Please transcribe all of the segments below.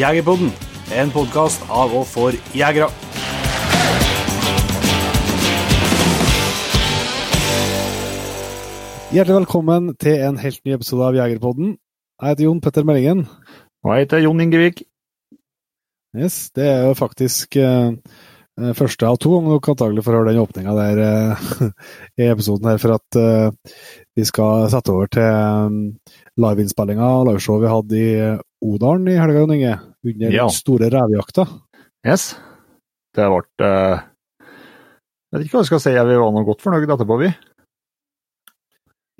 Jegerpodden, en podkast av og for jegere. Hjertelig velkommen til en helt ny episode av Jegerpodden. Jeg heter Jon Petter Meldingen. Og jeg heter Jon Ingevik. Yes, det er jo faktisk eh første av to, ganger dere antagelig får høre den åpninga der uh, i episoden her, for at uh, vi skal sette over til um, liveinnspillinga og liveshowet vi hadde i Odalen i helga, Jon Inge. Under Ja. den store revejakta. Yes. Det ble uh, Jeg vet ikke hva jeg skal si, vi var nå godt fornøyd etterpå, vi.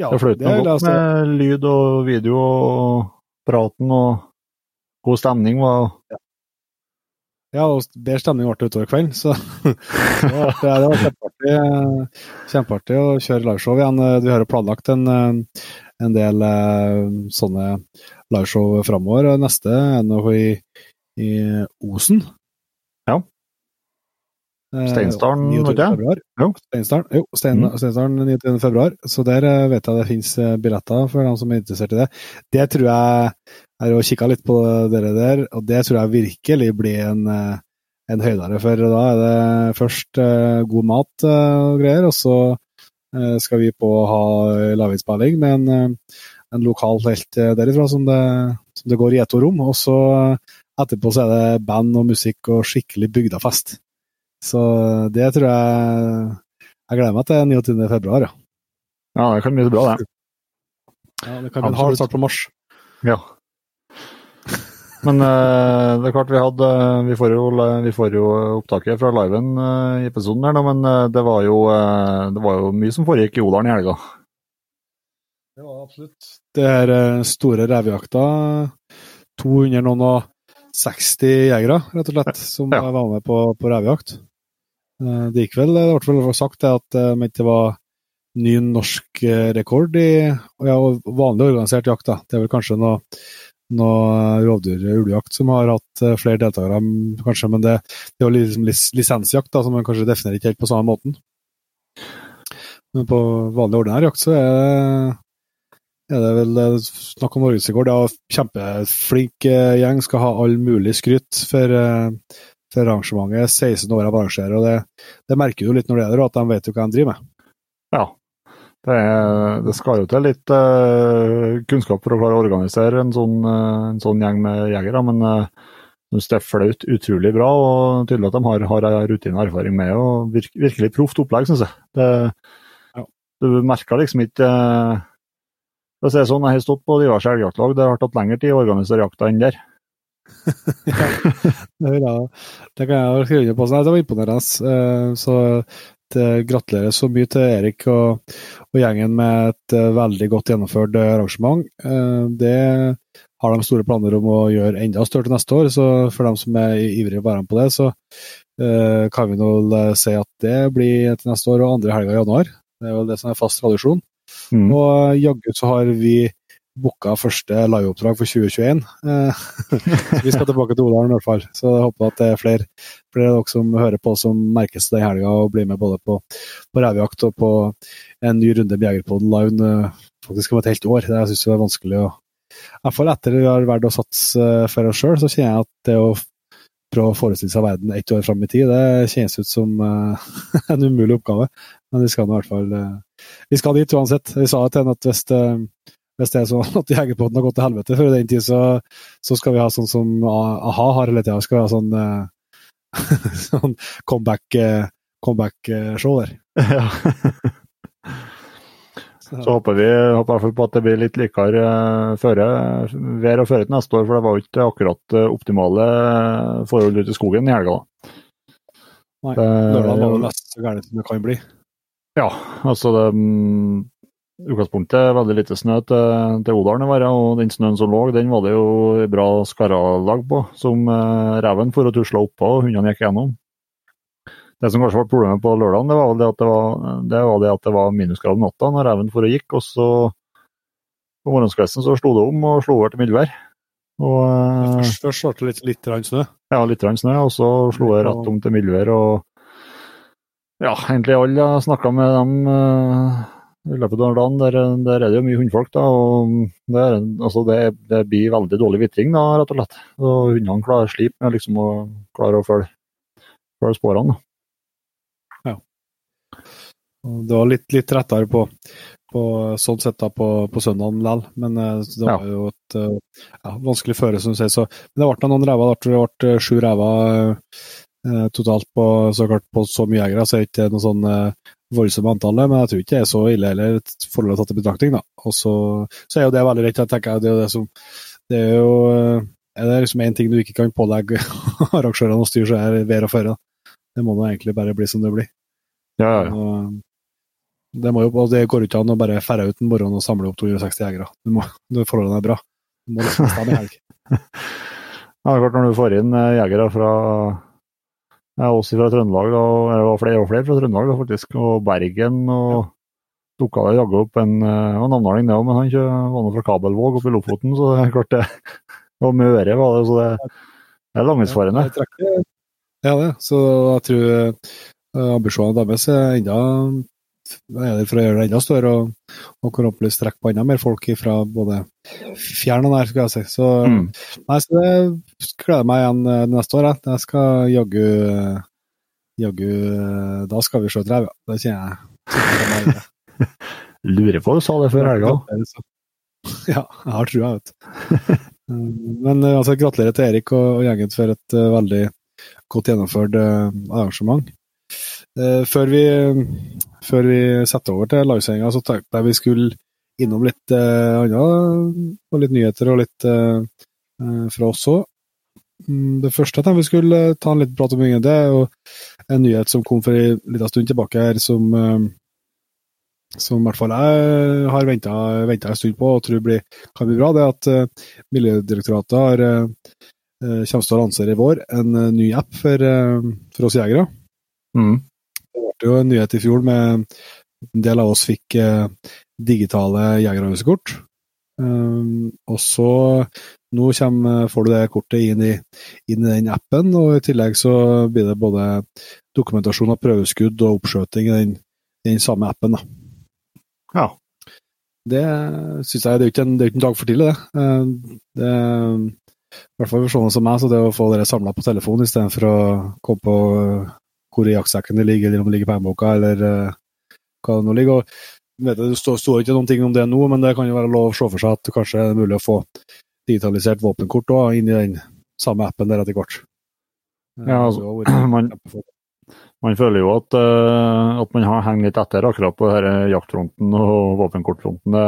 Ja, Det fløt noe godt med lyd og video og praten og god stemning. var Ja, og bedre stemning ble det utover kvelden, så det var, det var kjempeartig, eh, kjempeartig å kjøre liveshow igjen. Vi har jo planlagt en, eh, en del eh, sånne liveshow framover. Neste er nå i, i Osen. Ja. Eh, Steinsdalen, 29. jeg. februar. Jo. Steinsdalen, jo, Stein, Mm. Steinsdalen 29. februar. Så der eh, vet jeg det finnes eh, billetter for dem som er interessert i det. Det tror jeg jeg har kikka litt på dere der, og det tror jeg virkelig blir en, en høydere. For da er det først eh, god mat eh, og greier, og så eh, skal vi på å ha lavinnspilling med en, eh, en lokal helt eh, derifra som det, som det går i ett rom. Og så eh, etterpå så er det band og musikk og skikkelig bygdafest. Så det tror jeg Jeg gleder meg til 29. februar, ja. Ja, det kan bli bra, det. ja det kan bli en hard start på mars. Ja. Men uh, det er klart vi hadde Vi får jo, vi får jo opptaket fra liven uh, i episoden her, da, men uh, det var, jo, eh, det var jo mye som foregikk i Odalen i helga. Det var absolutt. Det her eh, store revejakta, 200 noen og 60 jegere, rett og slett, som Ja. var med på, på revejakt. Eh, Det gikk vel, det ble vel sagt at eh, om ikke det var ny norsk eh, rekord i ja, vanlig organisert jakt. da. Det er vel kanskje noe, noe rovdyr- ulvejakt som har hatt eh, flere deltakere, kanskje, men det, det er jo liksom lisensjakt, da, som man kanskje definerer ikke helt på samme måten. Men på vanlig ordinær jakt så er det er det vel snakk om norgesrekord. Ja, kjempeflink eh, gjeng, skal ha all mulig skryt for, eh, for arrangementet. 16 år av arrangerer, og det, det merker du litt når det er der, at de vet jo hva de driver med. Ja. Det, er, det skal jo til litt uh, kunnskap for å klare å organisere en sånn, uh, en sånn gjeng med jegere, men uh, jeg synes det er flaut utrolig bra, og tydelig at de har, har rutine og erfaring med og virke, virkelig proft opplegg, syns jeg. Det, Ja. Du merker liksom ikke eh, For å si det sånn, jeg har stått på diverse elgjaktlag, det har tatt lengre tid å organisere jakta enn der. Det, vil jeg, det kan jeg skrive under på. Nei, Det var imponerende. Eh, Så det gratulerer så mye til Erik og, og gjengen med et eh, veldig godt gjennomført eh, arrangement. Det har de store planer om å gjøre enda større til neste år, så for dem som er ivrige på på det, så kan vi nå si at det blir til neste år og andre helga i januar. Det er vel det som er fast tradisjon. Mm. Og jaggu så har vi booka første liveoppdrag for 2021. Eh, vi skal tilbake til Odalen i hvert fall. Så jeg håper at det er flere, flere av dere som hører på som merkes det i helga og blir med både på, på revejakt og på en ny runde med Jegerpoden live eh, faktisk om et helt år. Det syns jeg er vanskelig å fall etter vi har valgt å satse eh, for oss sjøl, så kjenner jeg at det å prøve å forestille seg verden ett år fram i tid, det kjennes ut som uh, en umulig oppgave. Men vi skal nå i hvert fall uh, Vi skal dit uansett. Vi sa til henne at hvis det, hvis det er sånn at Jegerpodden har gått til helvete før den tid, så, så skal vi ha sånn som a-ha har hele tida. Skal vi ha sånn, sånn comeback-show comeback der. Ja. Så håper vi håper på at det blir litt likere eh, føre, vær og føre til neste år, for det var jo ikke akkurat eh, optimale forhold ute i skogen i helga. Nei, Lørdag var det nesten så gærent som det kan bli. Ja, altså det mm, utgangspunktet er veldig lite snø til, til Odalen i været, og den snøen som lå, den var det jo bra skarralag på, som eh, reven for å tusle oppå, og hundene gikk gjennom. Det som kanskje var problemet på lørdagen, det var det at det var, det var, det at det var minusgrad natta når reven for og gikk, og så på morgenskvelden så slo det om og slo over til mildvær. Og eh, Først, først det litt, litt snø. ja, litt snø, og så slo det rett om til mildvær. Og ja, egentlig alle jeg snakka med dem, eh, i løpet av dagen. Der, der er det jo mye hundfolk, da. og Det, er, altså det, det blir veldig dårlig vitring, da, rett og slett. Og Hundene klarer slip med liksom å klare å følge, følge sporene. Ja. Det var litt, litt rettere på, på, sånn sett da på, på søndagen likevel, men det var ja. jo et ja, vanskelig føre, som du sier. Så, men det ble noen ræver. Det ble sju ræver Eh, totalt på så klart på så mye jegere, så er det ikke noe sånn eh, voldsomt antall, men jeg tror ikke det er så ille heller, forholdet tatt i betraktning. da. Og så, så, er jo det veldig rett, jeg tenker Det er jo det som det er jo eh, er det liksom én ting du ikke kan pålegge arrangørene å styre, så er vær og føre. Det må nå egentlig bare bli som det blir. Ja, ja. Og, det, jo, det går ikke an å bare ferde ut en morgen og samle opp 260 jegere. Du må, forholdene er bra. Du må liksom stå i helg. ja, klart når du får inn jegere fra ja, oss fra Trøndelag, og det var flere og flere fra Trøndelag da, faktisk. Og Bergen. og dukka det jaggu opp en og navneling, det òg, men han var nå fra Kabelvåg oppe i Lofoten, så det er klart det. Og Møre var det, så det, det er langtidsfarende. Ja, det. Så jeg tror uh, ambisjonene deres er enda er det for å gjøre det enda større og, og forhåpentligvis trekke på enda mer folk fra både fjern og nær, skal jeg si. Så, mm. nei, så det gleder meg igjen uh, neste år. Jeg, jeg skal jaggu Jaggu Da skal vi se et rev, ja. Det kjenner jeg. Lurer på du sa det før helga. Ja, jeg har trua, vet du. Men uh, altså, gratulerer til Erik og, og gjengen for et uh, veldig godt gjennomført arrangement. Før vi før vi setter over til livesendinga, så tenkte jeg vi skulle innom litt uh, annet, og litt nyheter og litt uh, fra oss òg. Mm, det første jeg tenkte vi skulle ta en liten prat om, det er jo en nyhet som kom for en liten stund tilbake her, som, som i hvert fall jeg har venta en stund på og tror blir, kan bli bra. Det er at Miljødirektoratet har, kommer til å lansere i vår en ny app for, for oss jegere. Mm. Det ble jo en nyhet i fjor med en del av oss fikk eh, digitale jegerhusekort. Um, og så nå kommer, får du det kortet inn i, inn i, den appen, og i tillegg så blir det både dokumentasjon av prøveskudd og oppskjøting i den, den samme appen. Da. Ja. Det syns jeg det er ikke en, det er ikke en dag for tidlig, det. Uh, det I hvert fall for sånne som meg, så det å få dere samla på telefon istedenfor å komme på hvor i jaktsekken det ligger, eller om det ligger på pengeboka, eller uh, hva det nå ligger. Og, vet jeg, det står, ikke noen ting om det nå, men det kan jo være lov å se for seg at det kanskje er mulig å få digitalisert våpenkort også, inn i den samme appen der etter hvert. Ja, altså, man, man, føler jo at, uh, at man har hengt litt etter akkurat på denne jaktfronten og våpenkortfronten.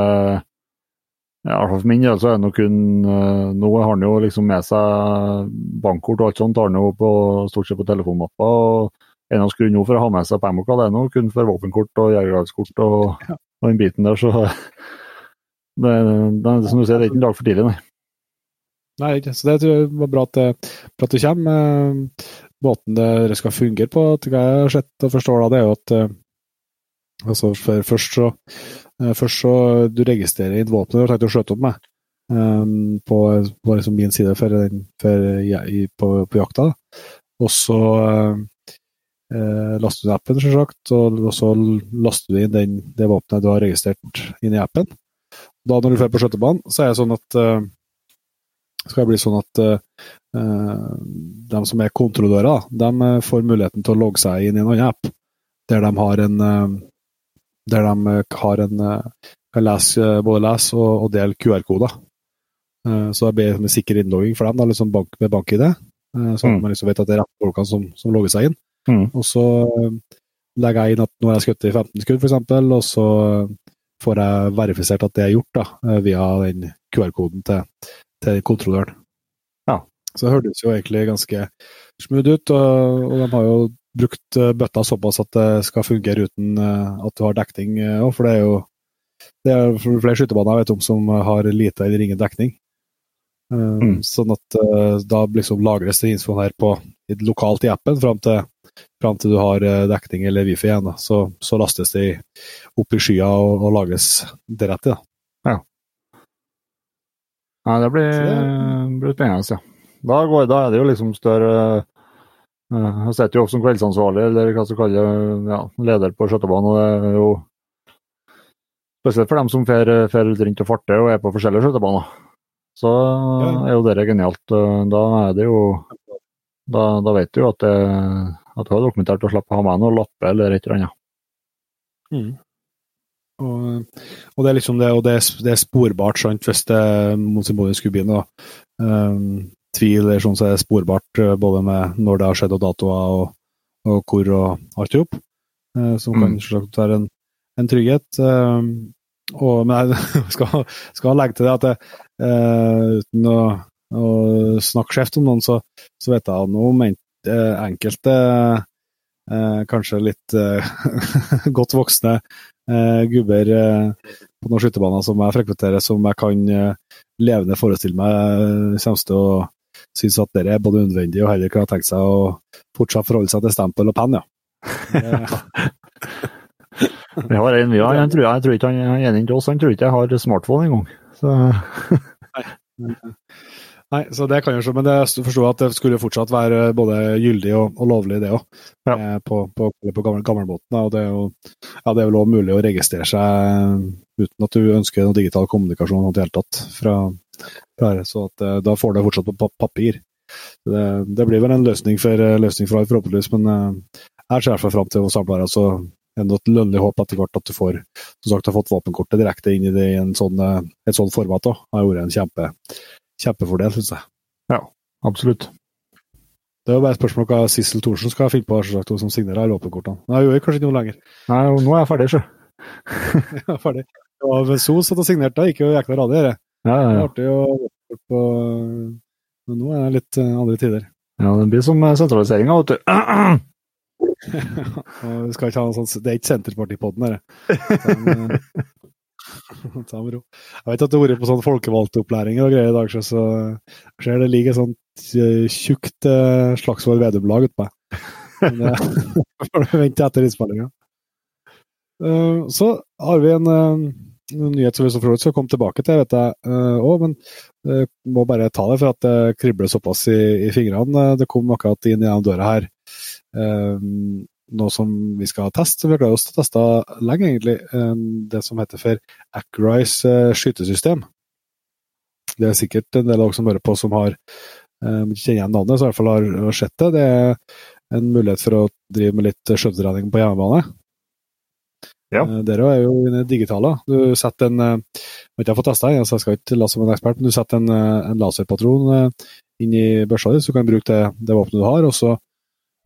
Ja, for min del så er det nok kun uh, Nå har han jo liksom med seg bankkort og alt sånt, har han jo på, stort sett på telefonmappa. og eneste skulle nå for å ha med seg Pamoka, det er nå kun for våpenkort og jegerlagskort og, ja. og, den biten der, så det, det, som du sier, det er ikke en dag for tidlig, nei. Nei, så det tror jeg var bra at det, bra at det kommer. Måten det skal fungere på, til hva jeg har sett og forstår, da, det er jo at eh, altså, først så, eh, først så du registrerer inn våpenet du har tenkt å skjøte opp med, um, på, på liksom min side for, for, i, på, på, jakta. Og så eh, laster du appen, selvsagt, og, så laster du inn den, det våpenet du har registrert inn i appen. Da når du drar på skjøtebanen, så er det sånn at eh, skal det bli sånn at eh, de som er kontrollører, de eh, får muligheten til å logge seg inn i en annen app, der de har en eh, der de har en kan lese, både lese og, og dele QR-koder. Så det blir en sikker innlogging for dem, da, liksom bank, med bank-ID. Så at mm. man liksom vet at det er rett folkene som, som logger seg inn. Mm. Og så eh, legger jeg inn at nå har jeg skutt i 15 skudd, f.eks., og så får jeg verifisert at det er gjort da, eh, via den QR-koden til, til, kontrolløren. Ja. Så det hørtes jo egentlig ganske smooth ut, og, og de har jo brukt eh, bøtta såpass at det skal fungere uten at du har dekning òg, for det er jo det er flere skytebaner jeg vet om som har lite eller ingen dekning. Mm. Sånn at da liksom lagres det infoen her på, lokalt i appen fram til fram til du har eh, dekning eller wifi igjen. Da. Så, så lastes de opp i skya og, og lages deretter. Ja. ja. Det blir, det blir spennende, ja. Da, går, da, er det jo liksom større uh, Jeg sitter jo også som kveldsansvarlig, eller hva skal kalle ja, leder på skøytebanen. og det er jo Spesielt for dem som fer, fer rundt og farter og er på forskjellige skøytebaner. Så Ja. er jo det genialt. Da er det jo Da, da vet du jo at det, at du har dokumentert å slippe å ha med noe lappe eller et eller annet. Mm. Og, og det er liksom det, og det det er sporbart, sant, hvis det mot sin skulle begynne. um, tvil er sånn, så er sporbart eh, både med når det har skjedd og datoer og, og hvor og alt i hop. eh, som kan Mm. selvsagt være en, en trygghet. Um, og, men jeg skal, skal legge til det at det, uh, uten å, å snakke skjevt om noen, så, så vet jeg nå om eh, enkelte eh, kanskje litt eh, godt voksne eh, gubber eh, på noen skytterbaner som jeg frekventerer, som jeg kan eh, levende forestille meg kommer til å synes at det er både unødvendig og heller kunne tenkt seg å fortsatt forholde seg til stempel og penn, ja. Vi har en, vi jeg, tror, jeg tror ikke han han er enig til oss, han tror ikke jeg har smartphone engang. Så Nei, så det kan jo skje, men det, jeg forstår at det skulle fortsatt være både gyldig og, og lovlig, det òg. Ja. Eh, på, på, på gammel, gammelbåten. Og det er jo ja, det er vel òg mulig å registrere seg uten at du ønsker noe digital kommunikasjon i det hele tatt. Fra, fra så at, eh, da får du det fortsatt på papir. Det, det blir vel en løsning for, eh, løsning for alle, forhåpentligvis, men eh, jeg ser i hvert fall fram til å samle her. Altså, enda et lønnlig håp etter hvert at du får som sagt, har fått våpenkortet direkte inn i det i en sånn, et sånt format. Da. Det har vært en kjempe, kjempefordel, syns jeg. Ja, absolutt. Det er jo bare et spørsmål hva Sissel Thorsen skal finne på selvsagt, som signerer våpenkortene. Nei, hun gjør kanskje ikke noe lenger. Nei, nå er jeg ferdig, sjø. Ja, Ferdig. Og hun satt og signerte, da gikk jo jækla radig, dette. Ja, ja, Det ja. er artig å på Men nå er det litt eh, andre tider. ja, det blir som sentraliseringa, vet du. Vi skal ikke ha noe sånt, Det er ikke Senterpartipodden, dette. Ta med ro. Jeg vet at du har vært på sånn folkevalgtopplæringer og greier i dag, så- jeg ser det ligger eh, tjukt eh, Slagsvold Vedum-lag utpå meg. Det får vente etter innspillinga. Eh, Så har vi en, eh, nyhet som vi så for skal komme tilbake til, vet jeg òg, men må bare ta det for at det kribler såpass i, fingrene. Det kom akkurat inn gjennom døra her eh, noe som vi skal teste. Vi har å teste lenge, egentlig. eh, Det som heter for Acrise eh, skytesystem. Det er sikkert en del av dere som hører på som har eh, ikke kjenner igjen navnet, så i hvert fall har, sett det. Det er en mulighet for å drive med litt skjøtetrening på hjemmebane. Ja. Eh, Dere er jo inne digitale. Du setter en eh, Jeg har fått testa så jeg skal ikke late som en ekspert, men du setter en, eh, en laserpatron eh, inn i børsa di, så du kan bruke det, det våpenet du har. og så eh,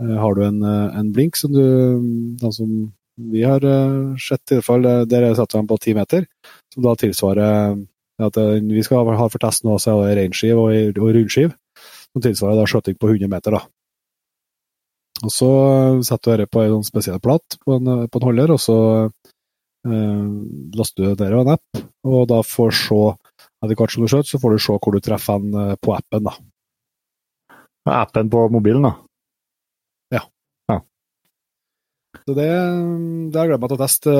har du en, eh, en blink som du Den som vi har eh, sett, i hvert fall, eh, der setter den på ti meter, som da tilsvarer eh, at eh, Vi skal ha for test nå, så er reinskiv og, og rundskiv, som tilsvarer da skjøting på 100 meter. da. Og Så eh, setter du dette på en sånn spesiell plat på på en holder, og så eh, laster du det av en app, og da får du se etter hvert som du skjøter, så får du se hvor du treffer den eh, på appen. da. Appen på mobilen, da. Så det, det har jeg gledet meg til å teste.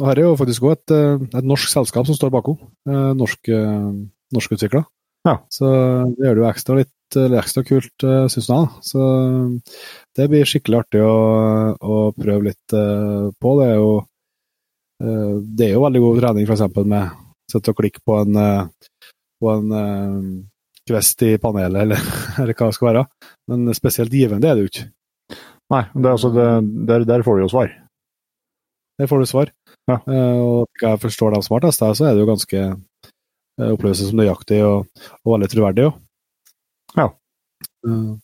Og her er jo faktisk også et, eh, et norsk selskap som står bakom. Eh, Norsk, eh, norskutvikla. Ja. Så det gjør det jo ekstra litt ekstra kult, syns jeg. Så det blir skikkelig artig å, å prøve litt på. Det er jo det er jo veldig god trening, f.eks. med sitte og klikke på en, på en kvest i panelet, eller, eller hva det skal være. Men spesielt givende er det jo ikke. Nei, det, altså, det, der, der får du jo svar. Der får du svar. Ja. Uh, og slik jeg forstår dem som har testa, så er det jo ganske uh, oppleves som nøyaktig og, og veldig troverdig òg. Ja. Uh,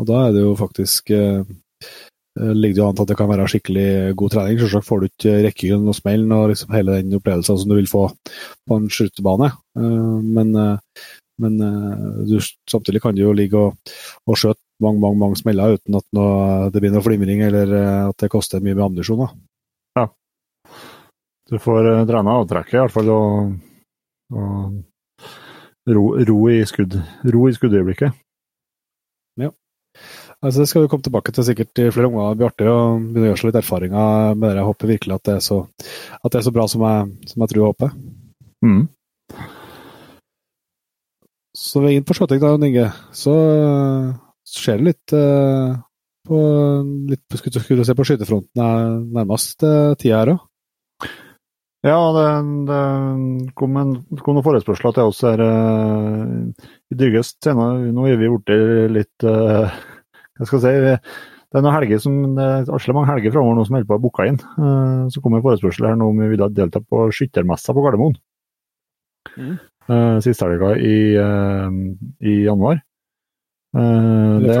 og da er det jo faktisk eh, eh, ligger det jo an til at det kan være skikkelig god trening. Selvsagt får du ikke rekkevidden og smellen og liksom hele den opplevelsen som du vil få på en skytebane. Eh, men eh, men eh, du, samtidig kan du jo ligge og, og skjøte mange mange, mange smeller uten at noe, det blir noe flimring eller eh, at det koster mye med ammunisjon. da. Du får uh, trene avtrekket, i hvert fall, og, og ro, ro, i skudd, ro i skuddøyeblikket. Altså, det skal vi komme tilbake til sikkert i flere omganger. Det blir artig å begynne å gjøre seg litt erfaringer med det. Jeg håper virkelig at det er så, det er så bra som jeg, som jeg tror og håper. Mm. Så vi er inn på skjøting, da, Inge. Så skjer det litt uh, på litt, skulle, skulle se på skytefronten er nærmest uh, tida her òg. Ja, det, det kom, en, kom noen forespørsler til oss her uh, i Dyrgest senere. Nå er vi blitt litt uh, Hva skal jeg si? Det er noen helger som, det er asle mange helger framover nå som holder på å booke inn. Uh, så kom en forespørsel her nå om vi ville delta på skyttermessa på Gardermoen. Mm. Uh, Siste helga i, i, januar. Det,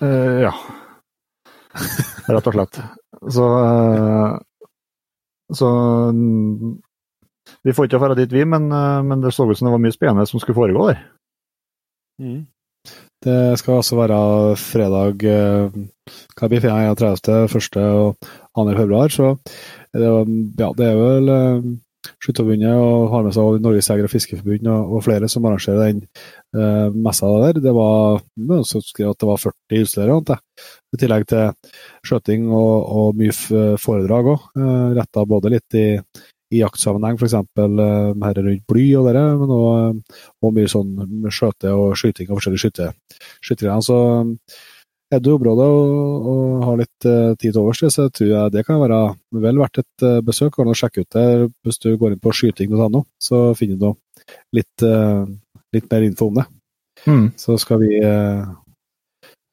det Ja. Rett og slett. Så så vi får ikke dra dit, vi, men, men, det så ut som det var mye spennende som skulle foregå der. Mm. Det skal altså være fredag eh, hva blir 31., 1. og 2. februar. Så det, ja, det er vel Skytterforbundet og har med seg Norges Jeger- og fiskeforbund og, og, flere som arrangerer den uh, messa der. Det var noen som skrev at det var 40 utstillere, i tillegg til skjøting og, og mye foredrag òg. Uh, Retta både litt i, i jaktsammenheng, f.eks. Uh, her rundt bly og det, men òg mye sånn skjøte og skyting og forskjellige skytte, skyttergreier. Så du i området og, og har litt uh, tid til overs, så tror jeg det kan være vel verdt et uh, besøk. Kan du sjekke ut det hvis du går inn på skyting.no, så finner du litt, uh, litt, mer info om det. Mm. Så skal vi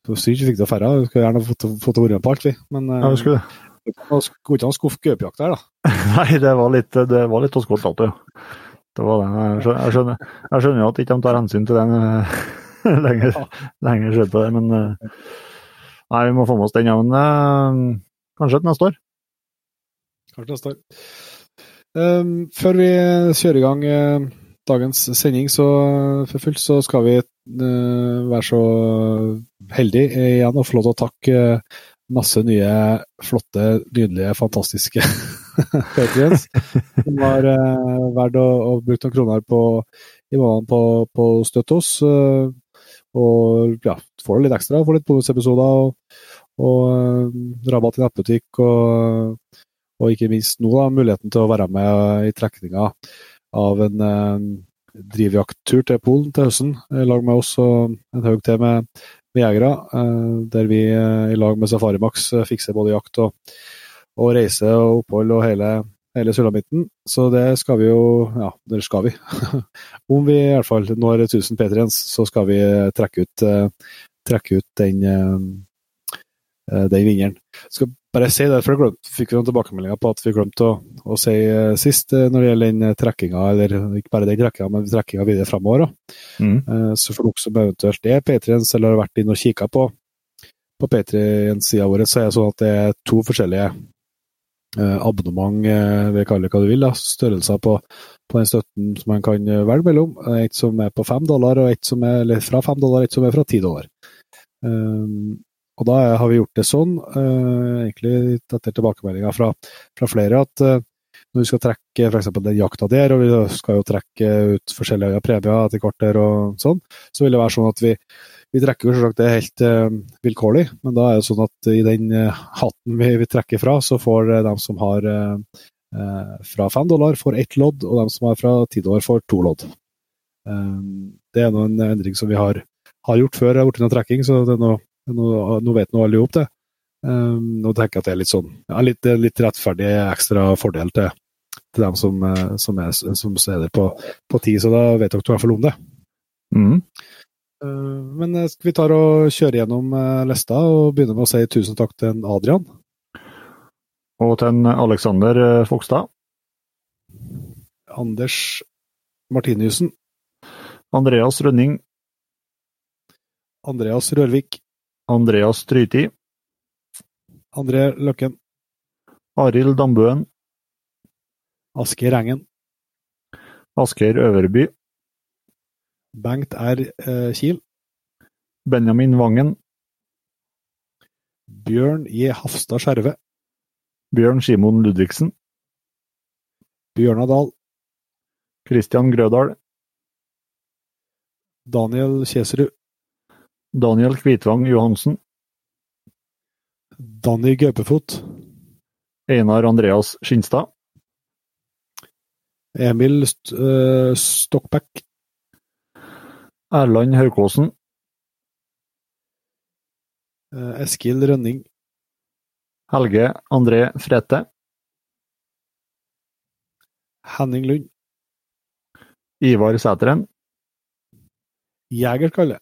Så synd vi fikk til å dra. Vi skulle gjerne fått, fått være med på alt, vi. Men ja, vi skulle det. Det går ikke an å skuffe gaupejakt der, da. Nei, det var litt, det var litt å skuffe dato, ja. Det var det. Jeg skjønner, jeg skjønner, jeg skjønner jo at de ikke tar hensyn til den lenger, lenger på det, men Nei, vi må få med oss den, ja. Men uh, kanskje til neste år. Kanskje neste år. Um, før vi kjører i gang uh, dagens sending så for fullt, så skal vi uh, være så heldige igjen å få lov til å takke masse nye, flotte, nydelige, fantastiske patrients som har uh, valgt å, å bruke noen kroner på, i måneden på, på å støtte oss. Uh, og ja, får litt ekstra, får litt bonusepisoder og, og uh, rabatt i nettbutikk. Og, og, ikke minst nå da, muligheten til å være med i trekninga av en uh, drivjakttur til Polen til høsten, i lag med oss og en haug til med, med jegere. Uh, der vi i lag med Safarimax uh, fikser både jakt og, og reise og opphold og hele hele sulamitten. Så det skal vi jo Ja, det skal vi. Om vi i hvert fall når 1000 Patriens, så skal vi trekke ut, uh, trekke ut den, uh, den vinneren. Skal bare si det, for glemt, fikk vi noen tilbakemeldinger på at vi glemte å, å si sist når det gjelder den trekkinga, eller ikke bare den trekkinga, men trekkinga videre framover. Mm. så for dere som eventuelt er Patriens eller har vært inne og kikka på på Patriens-sida vår, så er det sånn at det er to forskjellige Eh, abonnement, eh, vi kaller det hva du vil, da, størrelser på, på, den støtten som man kan eh, velge mellom. Et som er på fem dollar, og et som er fra fem dollar, et som er fra ti dollar. Um, og da har vi gjort det sånn, uh, egentlig etter tilbakemeldinger fra, fra flere, at uh, når vi skal trekke f.eks. den jakta der, og vi skal jo trekke ut forskjellige premier etter hvert der og sånn, så vil det være sånn at vi vi trekker jo selvsagt det helt uh, vilkårlig, men da er det sånn at i den uh, hatten vi, vi, trekker fra, så får uh, de som har fra fem dollar, får ett lodd, og de som har fra ti dollar, får to lodd. det er nå en endring som vi har, har gjort før det har blitt noe trekking, så noe, nå vet nå alle i det. Um, og tenker at det er litt sånn, ja, litt, litt rettferdig ekstra fordel til, til dem som, som, er, som steder på, på ti, så da vet dere i hvert fall om det. Mm. Eh, men eh, skal vi ta og kjøre gjennom eh, lista og begynne med å si tusen takk til en Adrian? Og til en Alexander Fogstad. Anders Martiniussen. Andreas Rønning. Andreas Rørvik. Andreas Tryti. André Løkken. Arild Dambøen. Asker Engen. Asker Øverby. Bengt R. Eh, Kiel. Benjamin Vangen. Bjørn J. Hafstad Skjerve. Bjørn Simon Ludvigsen. Bjørnar Dahl. Christian Grødal. Daniel Kjeserud. Daniel Kvitvang Johansen. Danny Gaupefot. Einar Andreas Skinstad. Emil St uh, Stockback. Erland Haukåsen. Eh, Eskil Rønning. Helge André Frete. Henning Lund. Ivar Sæteren. Jegerkalle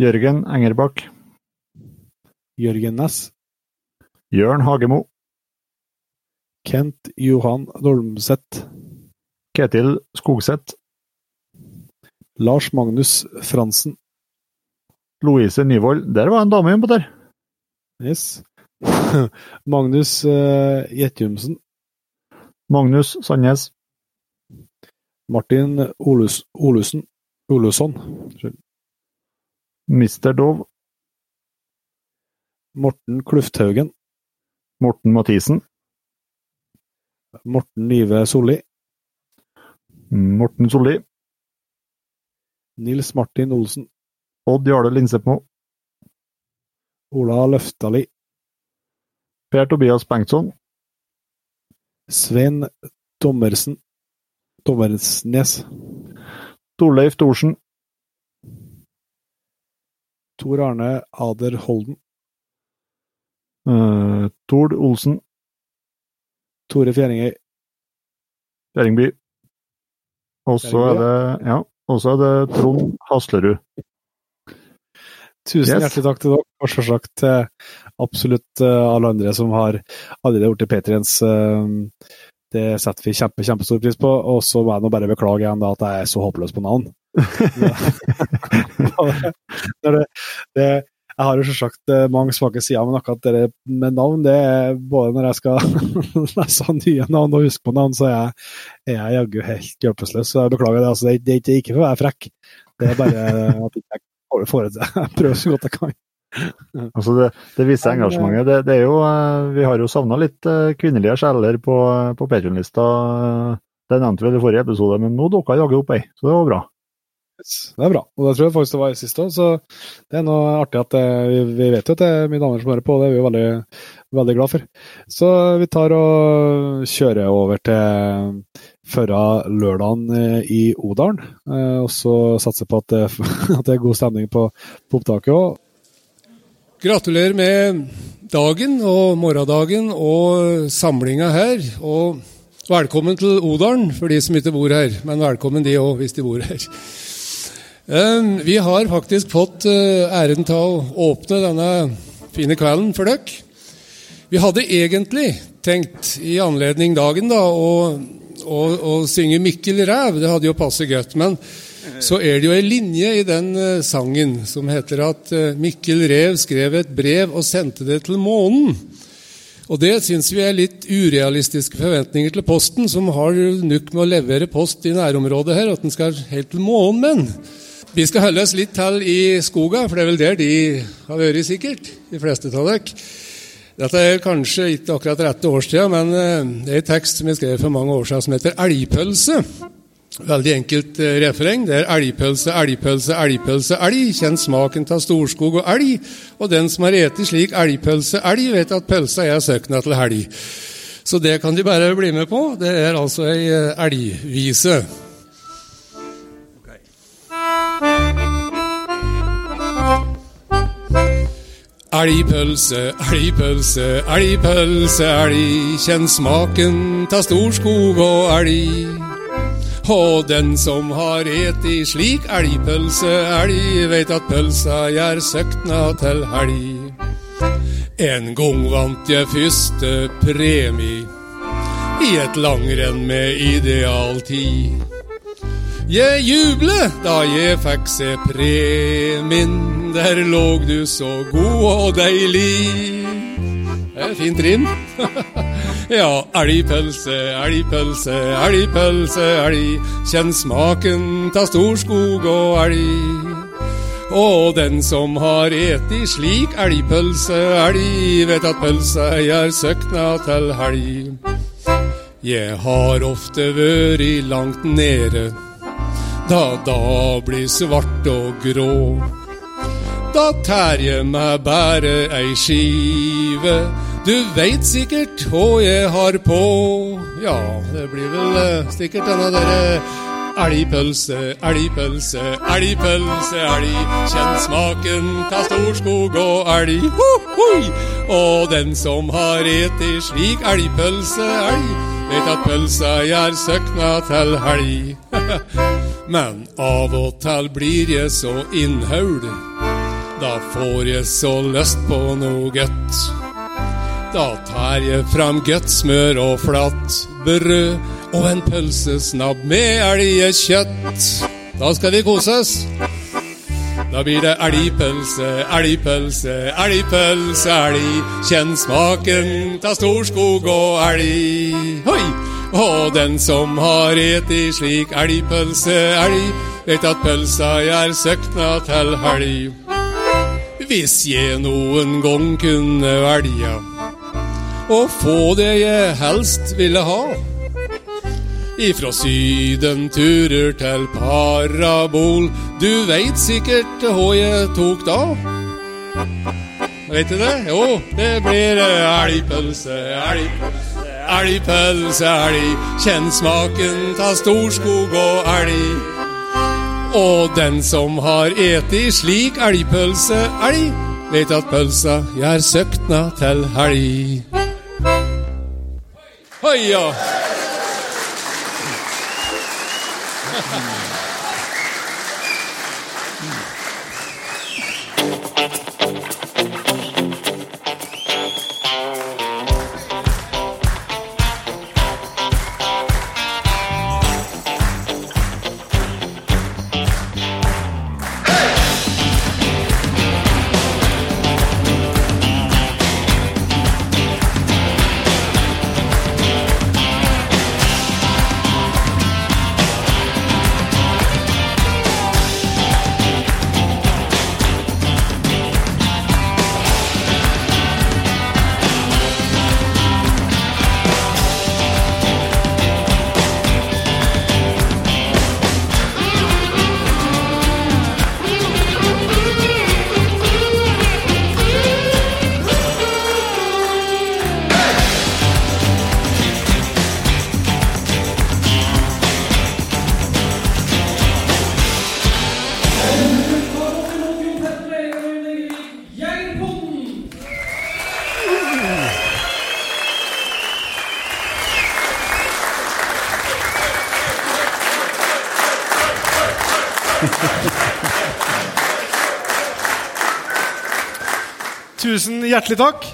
Jørgen Engerbakk. Jørgen Næss. Jørn Hagemo. Kent Johan Dolmseth. Ketil Skogseth. Lars Magnus Fransen. Louise Nyvold. Der var en dame på der. Yes. Magnus uh. Magnus Sandnes. Martin Olus, Olusen. Olusson. Mr. Dov. Morten Klufthaugen. Morten Mathisen. Morten Nive Solli. Morten Solli. Nils Martin Olsen. Odd Jarle Linsepmo. Ola Løftali. Per Tobias Bengtsson. Svein Dommersen. Dommersnes. Torleif Thorsen. Tor Arne Ader Holden. Uh, Tord Olsen. Tore Fjæringøy. Fjæringby. Og så er det ja, og så er det Trond Haslerud. Tusen Yes. hjertelig takk til dere, og selvsagt til absolutt eh, alle andre som har allerede det Patriens. Det setter vi kjempe, kjempestor pris på. Og så må jeg nå bare beklage igjen da, at jeg er så håpløs på navn. det, det, det, jeg har jo selvsagt eh, mange svake sider, men akkurat det med navn, det er både når jeg skal lese nye navn og huske på navn, så er jeg, jeg jaggu helt hjelpeløs. Så jeg beklager det. Altså, det, er ikke for å være frekk, det er bare at jeg ikke får det til. Jeg prøver så godt jeg kan. Altså det, det viser engasjementet. Det, det er jo, eh, vi har jo savna litt eh, kvinnelige sjeler på, på Patreon-lista. Det nevnte vi i forrige episode, men nå dukka jaggu opp ei, så det var bra. Det er bra. Og det tror jeg faktisk det var i sist òg, så det er noe artig at det, vi, vi vet jo at det er mye damer som hører på, og det er vi jo veldig, veldig glad for. Så vi tar og kjører over til førra lørdagen eh, i Odalen, eh, og så satser på at det, at det er god stemning på, på opptaket òg. Gratulerer med dagen og morgendagen og samlinga her. Og velkommen til Odalen for de som ikke bor her, men velkommen de òg hvis de bor her. Eh, Vi har faktisk fått eh, æren til å åpne denne fine kvelden for dere. Vi hadde egentlig tenkt i anledning dagen da å, å, å synge 'Mikkel Ræv'. Det hadde jo passet godt. Men så er det jo ei linje i den eh, sangen som heter at Mikkel Rev skrev et brev og sendte det til månen. Og det syns vi er litt urealistiske forventninger til Posten, som har nok med å levere post i nærområdet her, at den skal helt til månen. Men vi skal holde oss litt til i skoga, for det er vel der de har vært, sikkert. De fleste av dere. Dette er kanskje ikke akkurat rette årstida, men eh, det er en tekst som jeg skrev for mange år siden som heter 'Elgpølse'. Veldig enkelt eh, refreng. Det er elgpølse, elgpølse, elgpølse, elg. Kjenn smaken av storskog og elg. Og den som har eti slik elgpølse, elg, vet at pølsa er søkna til helg. Så det kan de bare bli med på. Det er altså ei eh, elgvise. Elgpølse, elgpølse, elgpølse, elg. Kjenn smaken ta storskog og elg. Og den som har eti slik elgpølse, elg, veit at pølsa gjør søkna til helg. En gang vant jeg første premie i et langrenn med idealtid. Jeg jubler da jeg fikk se premien, der låg du så god og deilig. Det er fint rim. ja, elgpølse, elgpølse, elgpølse, elg. Kjenn smaken ta storskog og elg. Og den som har eti slik elgpølse, elg, vet at pølsa er søkna til helg. Jeg har ofte vært langt nede, da da blir svart og grå. Da tær jeg meg bare ei skive, du veit sikkert hva jeg har på. Ja, det blir vel eh, sikkert denne derre Elgpølse, elgpølse, elgpølse, elg. Kjenn smaken ta storskog og elg. Ho, hoi! Og den som har eti slik elgpølse, elg, vet at pølsa gjør søkna til helg. Men av og til blir jeg så innhaul, da får jeg så lyst på noe godt. Da tar jeg fram godt smør og flatt brød og en pølsesnabb med elgkjøtt. Da skal vi koses. Da blir det elgpølse, elgpølse, elgpølse, elg. Kjenn smaken ta Storskog og elg. Hoi! Og den som har eti slik elgpølse, elg, vet at pølsa er søkna til helg. Hvis jeg noen gang kunne velge å få det jeg helst ville ha. Ifra Syden turer til parabol, du veit sikkert hva jeg tok da? Vet du det? Jo, det blir elgpølse, elgpølse, elgpølse, elg. Kjenn smaken ta Storskog og elg. Og den som har eti slik elgpølse, elg, vet at pølsa gjør søkna til helg. Høya! Hjertelig takk.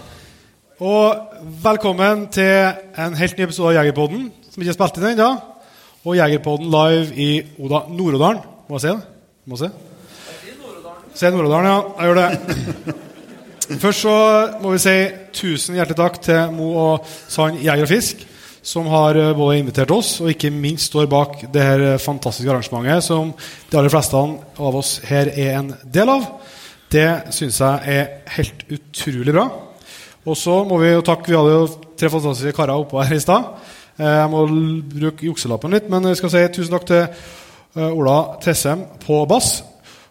Og velkommen til en helt ny episode av Jegerpodden, som ikke er spilt inn ennå. Og Jegerpodden live i Oda Nord-Odalen. Må jeg si det? Må jeg si? Se Nord-Odalen, ja. Jeg gjør det. Først så må vi si tusen hjertelig takk til Mo og Sand Jeger og Fisk, som har eh, både invitert oss og ikke minst står bak det her fantastiske arrangementet som de aller fleste av oss her er en del av. Det syns jeg er helt utrolig bra. Og så må vi jo takke Vi hadde jo tre fantastiske karer oppå her i stad. Eh, Jeg må bruke jukselappen litt, men jeg skal si tusen takk til eh, Ola Tessem på bass.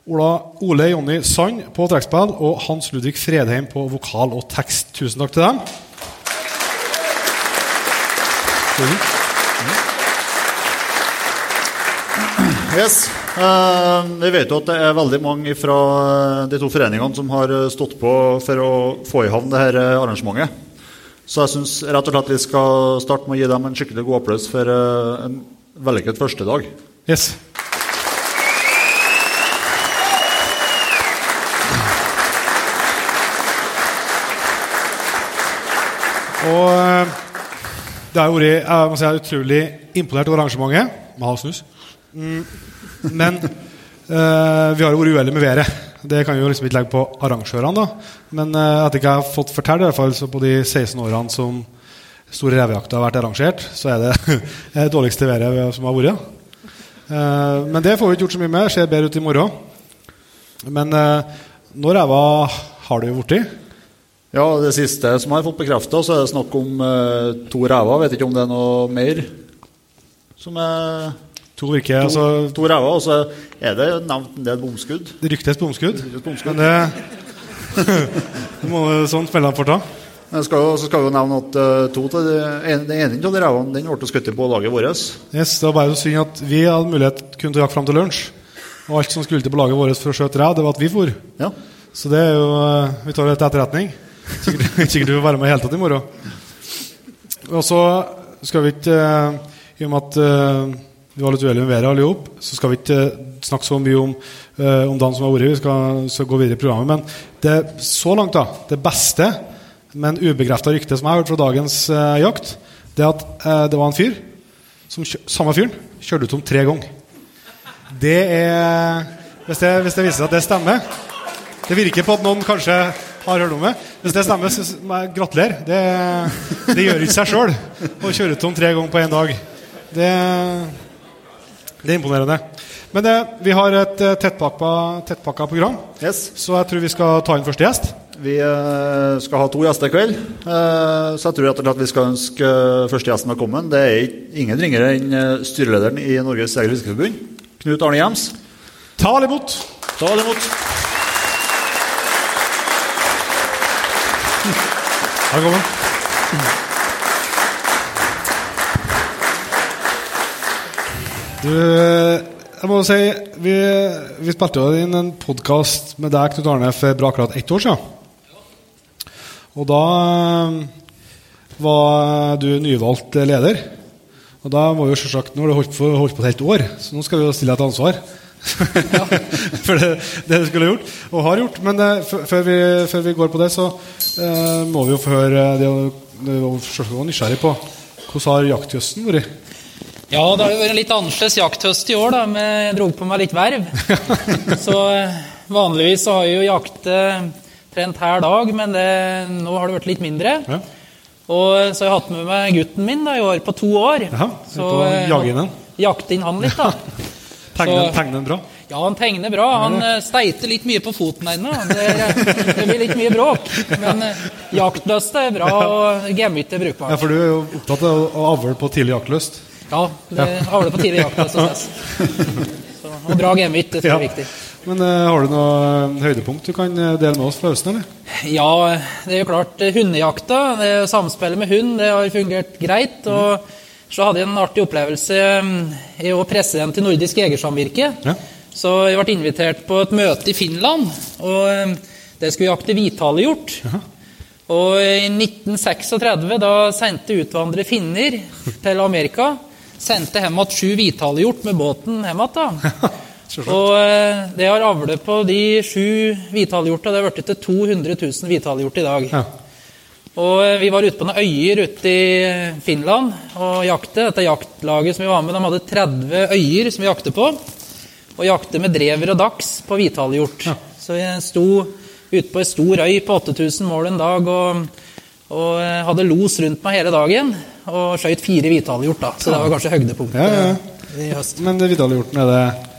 Ola, Ole Jonny Sand på trekkspill og Hans Ludvig Fredheim på vokal og tekst. Tusen takk til dem. Tusen. Yes. Eh, vi vet jo at det er veldig mange fra eh, de to foreningene som har eh, stått på for å få i havn det her eh, arrangementet. Så jeg syns rett og slett vi skal starte med å gi dem en skikkelig god applaus for en vellykket førstedag. Yes. Og det jeg må si, er utrolig imponert over arrangementet. Må ha snus. Mm, men uh, vi har jo vært uheldige med været. Det kan vi jo liksom ikke legge på arrangørene. da. Men at etter ikke jeg har fått fortelle, i hvert fall, så på de 16 årene som Store revejakta har vært arrangert, så er det det dårligste været som har vært. Uh, men det får vi ikke gjort så mye med. Ser bedre ut i morgen. Men uh, når ræva har du blitt? Ja, Det siste som jeg har fått bekrefta, så er det snakk om uh, to ræver. Vet ikke om det er noe mer som er To virker altså, to rever. Og så er det nevnt en del bomskudd. Det ryktes bomskudd. Men det, det må sånn spillerne får ta. Men skal jo, så skal vi jo nevne at eh, to til de, en, den ene av de rævene den ble skutt på laget vårt. Yes, det var bare så synd at vi hadde mulighet kun til å jakte fram til lunsj. Og alt som skulle til på laget vårt for å skjøte ræv, det var at vi for. Ja. Så det er jo eh, Vi tar det til etterretning. Sikkert, sikkert du vil være med i hele tatt i morgen. Og så så skal vi ikke eh, I og med at vi var litt uenige med været alle sammen. så skal vi ikke eh, snakke så mye om, uh, om dagen som har vært. Vi skal, skal gå videre i programmet. Men det så langt, da, det beste, men ubekrefta rykte som jeg har hørt fra dagens uh, jakt, det er at uh, det var en fyr som samme fyren kjørte ut om tre ganger. Det er hvis det, hvis det viser seg at det stemmer Det virker på at noen kanskje har hørt om det. Hvis det stemmer, så så må jeg gratulere. Det, det gjør ikke seg sjøl å kjøre ut om tre ganger på én dag. Det, det er imponerende. Men eh, vi har et eh, tettpakka, tettpakka program, Yes. så jeg tror vi skal ta inn første gjest. Vi eh, skal ha to gjester i kveld, eh, så jeg tror rett og slett vi skal ønske eh, første gjesten velkommen. Det er ingen ringere enn eh, styrelederen i Norges Jeger- og Fiskerforbund, Knut Arne Hjems. Ta vel imot. Ta vel imot. Velkommen. Du, jeg må si Vi, vi spilte jo inn en podkast med deg, Knut Arne, for bra akkurat ett år siden. Og da eh, var du nyvalgt leder. Og da må jo selvsagt, Nå har du holdt på, holdt på et helt år, så nå skal vi jo stille deg til ansvar. for det, det du skulle gjort, og har gjort. Men det, før, vi, før vi går på det, så eh, må vi jo få høre det, selvsagt var nysgjerrig på hvordan har jakthøsten vært? Ja, det har jo vært en litt annerledes jakthøst i år, da. Men jeg dro på meg litt verv. så eh, vanligvis så har jeg jo jakte trent hver dag, men det, nå har det vært litt mindre. Ja. Og eh, så har jeg hatt med meg gutten min da, i år på to år. Ja, så eh, jage inn den. Jakte inn han litt, da. Tegner, tegner den bra? Ja, han tegner bra. Han ja. steiter litt mye på foten ennå. Det, det blir litt mye bråk. Men jaktløst er bra, og gemytt er Ja. For du er jo opptatt av å på tidlig jaktløst. Ja, det avler på tidlig jakt. Så, Og bra gemytt, det tror jeg er viktig. Men uh, har du noe eh, høydepunkt du kan eh, dele med oss fra høsten, eller? Ja, det er jo klart hundejakta, det samspillet med hund, det har fungert greit. Og så hadde jeg en artig opplevelse. mm, Jeg er jo president i Nordisk Jegersamvirke. Ja. Så jeg ble invitert på et møte i Finland, og eh, det skulle jakte hvithalehjort. Og i 1936, da sendte utvandrere finner til Amerika, sendte hjem igjen sju hvithalehjort med båten hjem igjen. Og eh, det har avlet på de sju hvithalehjorta. Det har blitt til 200 000 hvithalehjort i dag. Ja. Og eh, vi var ute på noen øyer ute i Finland og jakte. Dette jaktlaget som vi var med, de hadde 30 øyer som vi jakte på. Og jakte med drever og dags på hvithalehjort. Så jeg sto ute på ei stor øy på 8000 mål en dag og, og eh, hadde los rundt meg hele dagen. Og skjøt fire hvithalehjort, da. Så det var kanskje høydepunktet Ja, ja, i høst. Men det Vidalhjorten, er det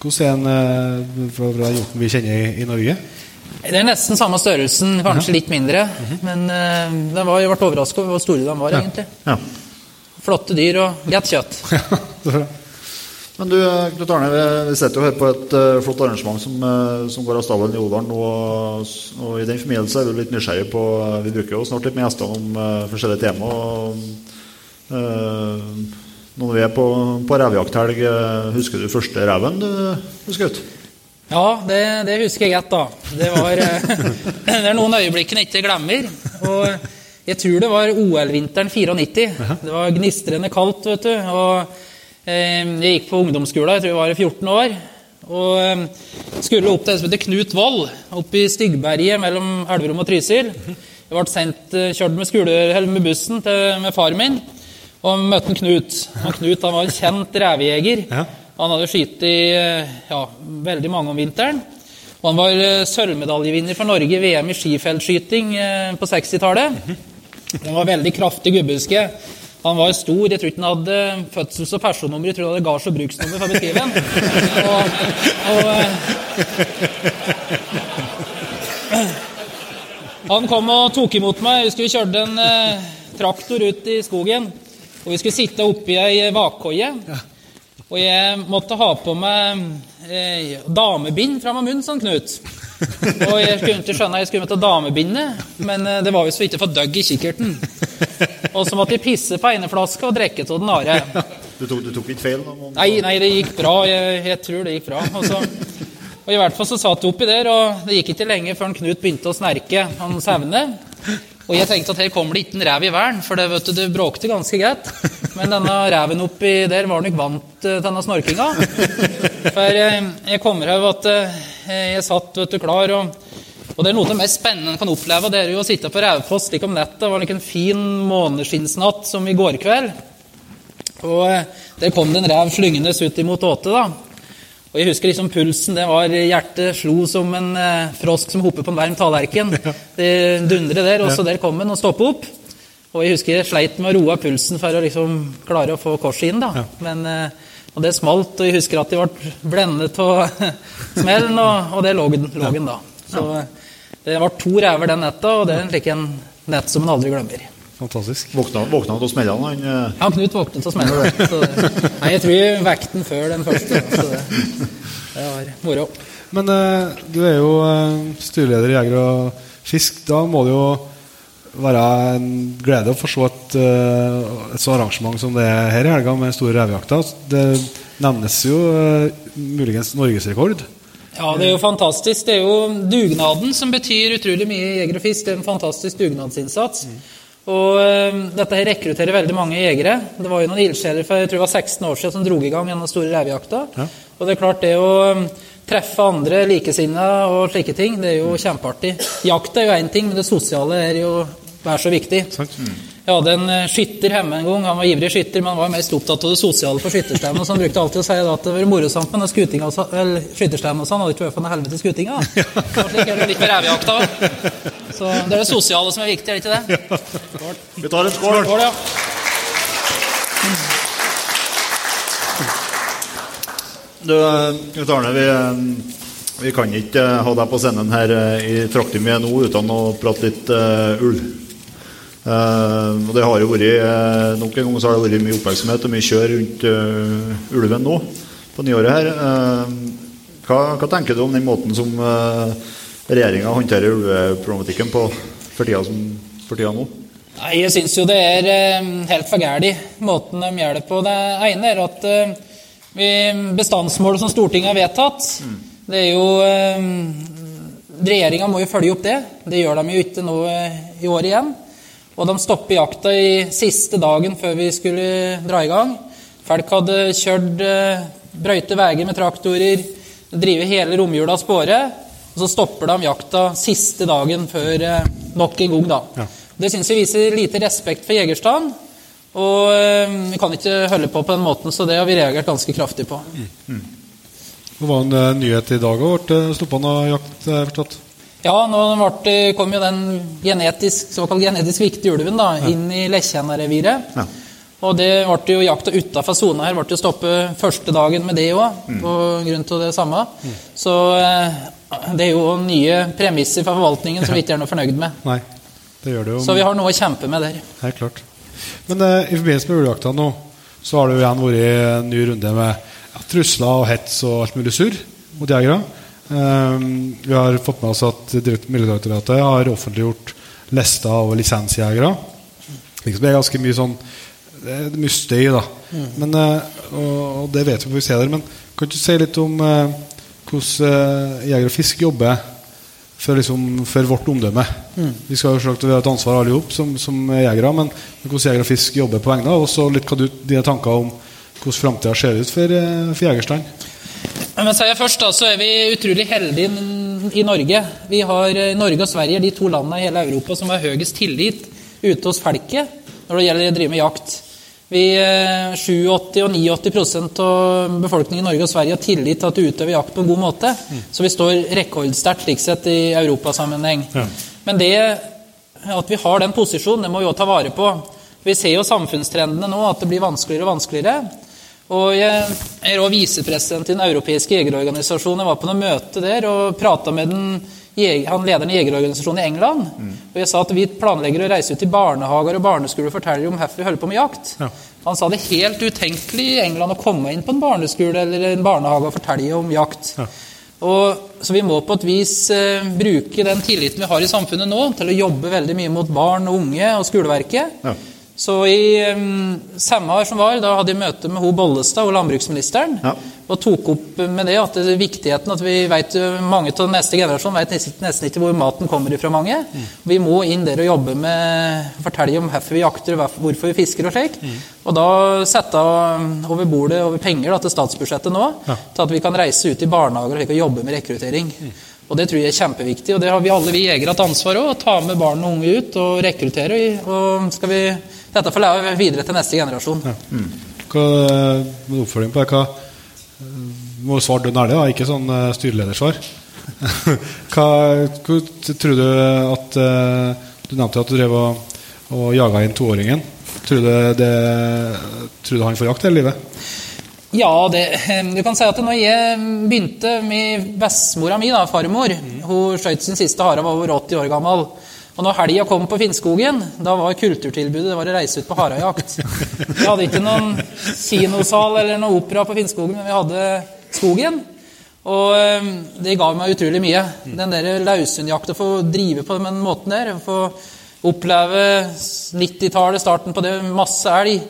Hvordan er den eh, fra, fra hjorten vi kjenner i, i Norge? Det er nesten samme størrelsen, kanskje litt mindre. Men uh, var, jeg ble overraska over hvor store de var, egentlig. Ja. Flotte dyr og lett kjøtt. Men du, Knut Arne, vi, vi sitter jo her på et uh, flott arrangement som, uh, som går av stabelen i Odalen. Og, og i den forbindelse er vi litt nysgjerrige på uh, Vi bruker jo snart litt med gjester om eh, forskjellige tema. Og, eh, når vi er på, på revejakthelg, eh, husker du første reven du, husker ut? Ja, det, det husker jeg godt, da. Det, var, eh, det er noen øyeblikk jeg ikke glemmer. Og jeg tror det var OL-vinteren 94. Det var gnistrende kaldt, vet du. Og eh, jeg gikk på ungdomsskolen, jeg tror jeg var 14 år. Og eh, skulle opp til en som heter Knut Vold, oppe i Styggberget mellom Elverum og Trysil. Jeg ble sendt, eh, kjørt med, skole, eller med bussen til, med far min og møtte Knut. Og Knut han var en kjent revejeger. Ja. Han hadde skutt eh, ja, veldig mange om vinteren. Og han var eh, sølvmedaljevinner for Norge i VM i skifeltskyting på 60-tallet. Han var veldig kraftig gubbehuske. Han var stor. Jeg tror ikke han hadde fødsels- og personnummer. Jeg tror han hadde gards- og bruksnummer for å beskrive ham. Eh, han kom og tok imot meg. Vi kjørte en eh, traktor ut i skogen. Og vi skulle sitte oppi ei vakkoie. Og jeg måtte ha på meg eh, damebind av munnen, sånn Knut. Og jeg skulle ikke skjønne at jeg skulle møte damebindet, men eh, det var jo så ikke å få døgg i kikkerten. Og så måtte jeg pisse på ene flaska og drikke av den andre. Du du tok ikke feil? Om, Nei, nei, det gikk bra. Jeg, jeg tror det gikk bra. Og, så, og i hvert fall så satt jeg oppi der, og det gikk ikke lenge før Knut begynte å snerke han Saune. Og jeg tenkte at her kommer det ikke en rev i vern, for det, vet du, det bråkte ganske greit. Men denne reven oppi der var nok vant eh, til denne snorkinga. For eh, jeg kommer over at eh, jeg satt vet du, klar, og, og det er noe av det mest spennende en kan oppleve. Det er jo å sitte på Raufoss slik om nettet. Det var like en fin måneskinnsnatt som i går kveld. Og eh, der kom det en rev slyngende ut imot åte. da. Og jeg husker liksom pulsen. det var Hjertet slo som en eh, frosk som hopper på en varm tallerken. Det dundret der, og så der kom den og stoppet opp. Og jeg husker jeg sleit med å roe pulsen for å liksom klare å få korset inn. da. Men, eh, og det smalt, og jeg husker at de ble blendet av smellen, og, og det lå den da. Så eh, det var to rever den netta, og det er en slik en nett som en aldri glemmer. Fantastisk. Våkna våkna han av smellene, han Uh... Ja, Knut våknet av smellene. Nei, jeg tror vekten før den første. Så det, det var moro. Men uh, du er jo eh, styreleder i Jeger og Fisk. Da må det jo være en glede å få se et, et så arrangement som det er her i helga, med store revejakter. Det nevnes jo uh, muligens norgesrekord. Ja, det er jo fantastisk. Det er jo dugnaden som betyr utrolig mye i Jeger og Fisk. Det er en fantastisk dugnadsinnsats. Og eh, dette her rekrutterer veldig mange jegere. Det var jo noen ildsjeler for jeg tror det var 16 år siden som drog i gang den store revejakta. Og det er klart, det å eh, treffe andre likesinnede og slike ting, det er jo kjempeartig. Jakt er jo én ting, men det sosiale er jo vær så viktig. Sant? Jeg hadde en eh, skytter hjemme en gang. Han var ivrig skytter, men han var mest opptatt av det sosiale for skytterstevnet. Så han brukte alltid å si at det var morsomt med den skutinga og skytterstevnet. Så han hadde ikke vært for noe helvete skutinga. Slik er det litt med revejakta. Så det er det sosiale som er viktig, er det ikke det? Vi tar en skål. Skål, ja. Du, eh, Knut Arne, vi, eh, vi kan ikke eh, ha deg på scenen her eh, i Traktum nå, uten å prate litt uh, ulv. Eh, og det har jo vært, noen Nok en gang så har det vært mye oppmerksomhet og mye kjør rundt uh, ulven nå på nyåret her. Uh, hva, hva tenker du om den måten som uh, regjeringa håndterer ulveproblematikken på for tida, som, for tida nå? Nei, jeg syns jo det er eh, helt for gæli måten de gjør det på. Det ene er at eh, vi, bestandsmålet som Stortinget har vedtatt, det er jo eh, Regjeringa må jo følge opp det. Det gjør de jo ikke nå eh, i år igjen. Og de stopper jakta i siste dagen før vi skulle dra i gang. Folk hadde kjørt eh, brøyte veier med traktorer, drevet hele romjula av spåre. Og så stopper de jakta siste dagen før eh, nok en gang, da. Ja. Det syns vi viser lite respekt for jegerstand. Og eh, vi kan ikke holde på på den måten, så det har vi reagert ganske kraftig på. Det var en nyhet i dag òg. Ble stoppa noe jakt, forstått? Ja, nå ble, kom jo den genetisk, såkalt genetisk viktige ulven da, inn i Lekkjenna-reviret. Ja. Og det ble jo jakta utafor sona her. ble jo stoppet første dagen med det òg, på grunn av det samme. Så eh, det er jo nye premisser for forvaltningen som vi ikke er noe fornøyd med. Nei, det gjør det jo. Så vi har noe å kjempe med der. Helt klart. Men eh, i forbindelse med ulvejakta nå, så har det jo igjen vært en ny runde med ja, trusler og hets og alt mulig surr mot jegere. Ehm, vi har fått med oss at Direkt- Miljødirektoratet har offentliggjort lister over lisensjegere. Det er ganske mye sånn Det er mye støy, da. Men, eh, og, det vet vi vi ser der. Men kan du si litt om eh, hvordan eh, Jeger og Fisk jobber for, liksom, for vårt omdømme. Vi skal jo selvsagt vi har et ansvar alle sammen som, som jegere, men hvordan Jeger og Fisk jobber på vegne av oss, og litt hva du, dine tanker om hvordan framtida ser ut for, for jegerstand. Men sier jeg først da, så er vi utrolig heldige i Norge. Vi har eh, Norge og Sverige er de to landene i hele Europa som har høyest tillit ute hos folket når det gjelder å drive med jakt. Vi, eh, 87 og 89% av befolkningen i Norge og Sverige har tillit til at du utøver jakt på en god måte. Så vi står rekordsterkt slik sett i europasammenheng. Men det at vi har den posisjonen, det må vi også ta vare på. Vi ser jo samfunnstrendene nå, at det blir vanskeligere og vanskeligere. Og jeg er også visepresident i Den europeiske jegerorganisasjonen. Jeg var på noe møte der og prata med den, han lederen i jegerorganisasjonen i England. Og jeg sa at vi planlegger å reise ut til barnehager og barneskoler og fortelle om hvorfor vi holder på med jakt. Ja. Han sa det helt utenkelig i England å komme inn på en barneskole eller en barnehage og fortelle om jakt. Og, så vi må på et vis eh, bruke den tilliten vi har i samfunnet nå, til å jobbe veldig mye mot barn og unge og skoleverket. Ja. Så i um, samme år som var, da hadde jeg møte med ho Bollestad og landbruksministeren. Ja. Og tok opp med det at det er viktigheten at vi vet, mange av neste generasjon vet nesten, ikke hvor maten kommer ifra mange. Vi må inn der og jobbe med fortelle om hvorfor vi jakter, hvorfor- vi fisker og slik. Og da sette over bordet over penger da, til statsbudsjettet nå, til at vi kan reise ut i barnehager og jobbe med rekruttering. Og Det tror jeg er kjempeviktig, og det har vi alle vi jegere hatt ansvar for. Å ta med barn og unge ut og rekruttere. Og skal vi, dette får leve videre til neste generasjon. Hva, med oppfølging på det, hva må du svare dønn ærlig, da, ikke sånn uh, styreledersvar. hva, hva, tror du at eh, Du nevnte at du drev og, og jaga inn toåringen. Tror du, det, tror du han får jakt hele livet? Ja, det, du kan si at når jeg begynte med bestemora mi, da, farmor Hun skjøt sin siste hare, var over 80 år gammel. Og når helga kom på Finnskogen, da var kulturtilbudet det var å reise ut på harejakt. Vi hadde ikke noen kinosal eller noen opera på Finnskogen, men vi hadde skogen. Og eh, det ga meg utrolig mye. Den der løshundjakta, få drive på den måten der. Få oppleve 90-tallet, starten på det, masse elg.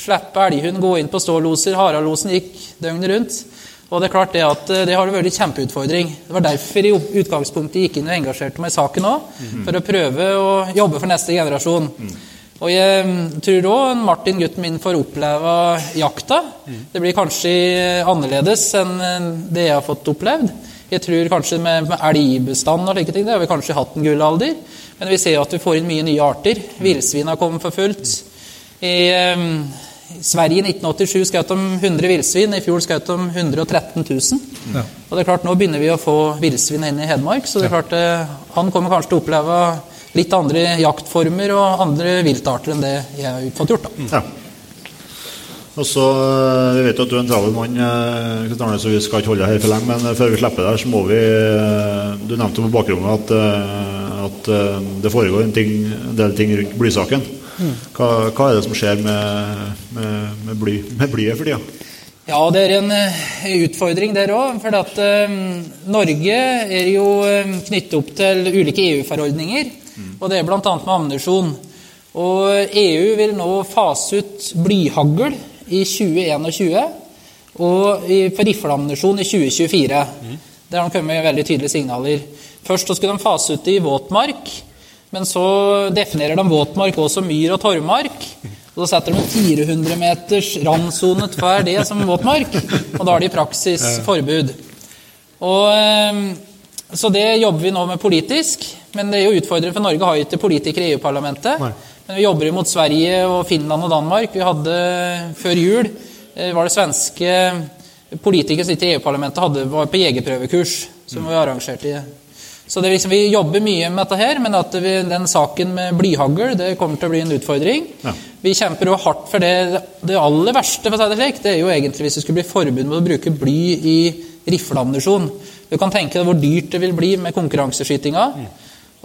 Slippe elghund, gå inn på ståloser. Haraldlosen gikk døgnet rundt. Og det er klart det at eh, det har vært en kjempeutfordring. Det var derfor i utgangspunktet gikk inn og engasjerte meg i saken òg. For å prøve å jobbe for neste generasjon. Og jeg mm, tror òg Martin, gutten min, får oppleve jakta. Det blir kanskje annerledes enn det jeg har fått opplevd. Jeg tror kanskje med, med elgbestand og slike ting, det har vi kanskje hatt en gullalder. Men vi ser at vi får inn mye nye arter. Villsvin har kommet for fullt. I Sverige i 1987 skjøt de 100 villsvin. I fjor skjøt de 113 000. Ja. Og det er klart, Nå begynner vi å få villsvin inn i Hedmark, så det er klart, eh, han kommer kanskje til å oppleve litt andre jaktformer og andre viltarter enn det jeg har fått gjort. da. Ja. Og så, eh, Vi vet at du er en travel mann, eh, så vi skal ikke holde deg her for lenge. Men før vi slipper deg, så må vi Du nevnte på bakrommet at, at det foregår en, ting, en del ting rundt blysaken. Hva, hva er det som skjer med, med, med, bly, med blyet for tida? Ja, det er en eh, utfordring der òg. For at eh, Norge er jo eh, knyttet opp til ulike EU-forordninger. Og det er bl.a. med ammunisjon. Og EU vil nå fase ut blyhagl i 2021 og i, for rifleammunisjon i 2024. Der har det kommet veldig tydelige signaler. Først så skulle de fase ut det i våtmark, men så definerer de våtmark også som myr og torvmark. Og så setter de en 400 meters randsone hver det som våtmark, og da har de i praksis forbud. Og, eh, så det jobber vi nå med politisk, men det er jo utfordrende for Norge har jo ikke politikere i EU-parlamentet. Men vi jobber jo mot Sverige og Finland og Danmark. Vi hadde før jul eh, var det svenske politikere som sitter i EU-parlamentet, hadde- var på jegerprøvekurs som vi arrangerte i. Så det liksom, Vi jobber mye med dette her, men at vi, den saken med blyhagl det kommer til å bli en utfordring. Ja. Vi kjemper jo hardt for det. Det aller verste for å si det slik, det er jo egentlig hvis det skulle bli forbud mot å bruke bly i rifleammunisjon. Du kan tenke deg hvor dyrt det vil bli med konkurranseskytinga.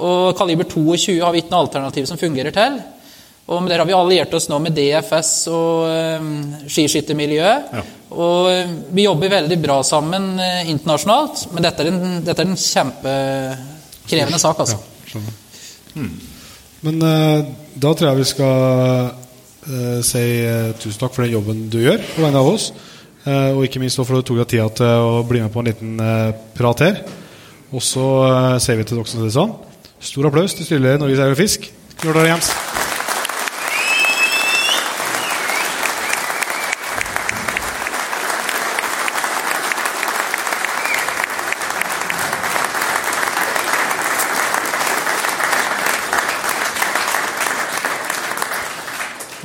Og kaliber 22 har vi ikke noe alternativ som fungerer til. Og med det har vi alliert oss nå med DFS og um, skiskyttermiljøet. Ja. Og eh, vi jobber veldig bra sammen eh, internasjonalt, men dette er en, dette er en kjempekrevende sak, altså. Skjønner. Men eh, da tror jeg vi skal eh, si eh, tusen takk for den jobben du gjør på vegne av oss. Eh, og ikke minst for at du tok deg tida til å bli med på en liten eh, prat her. Og så eh, sier vi til dere som sier sånn, stor applaus til styreleder Norges Eier og Fisk. dere Jems.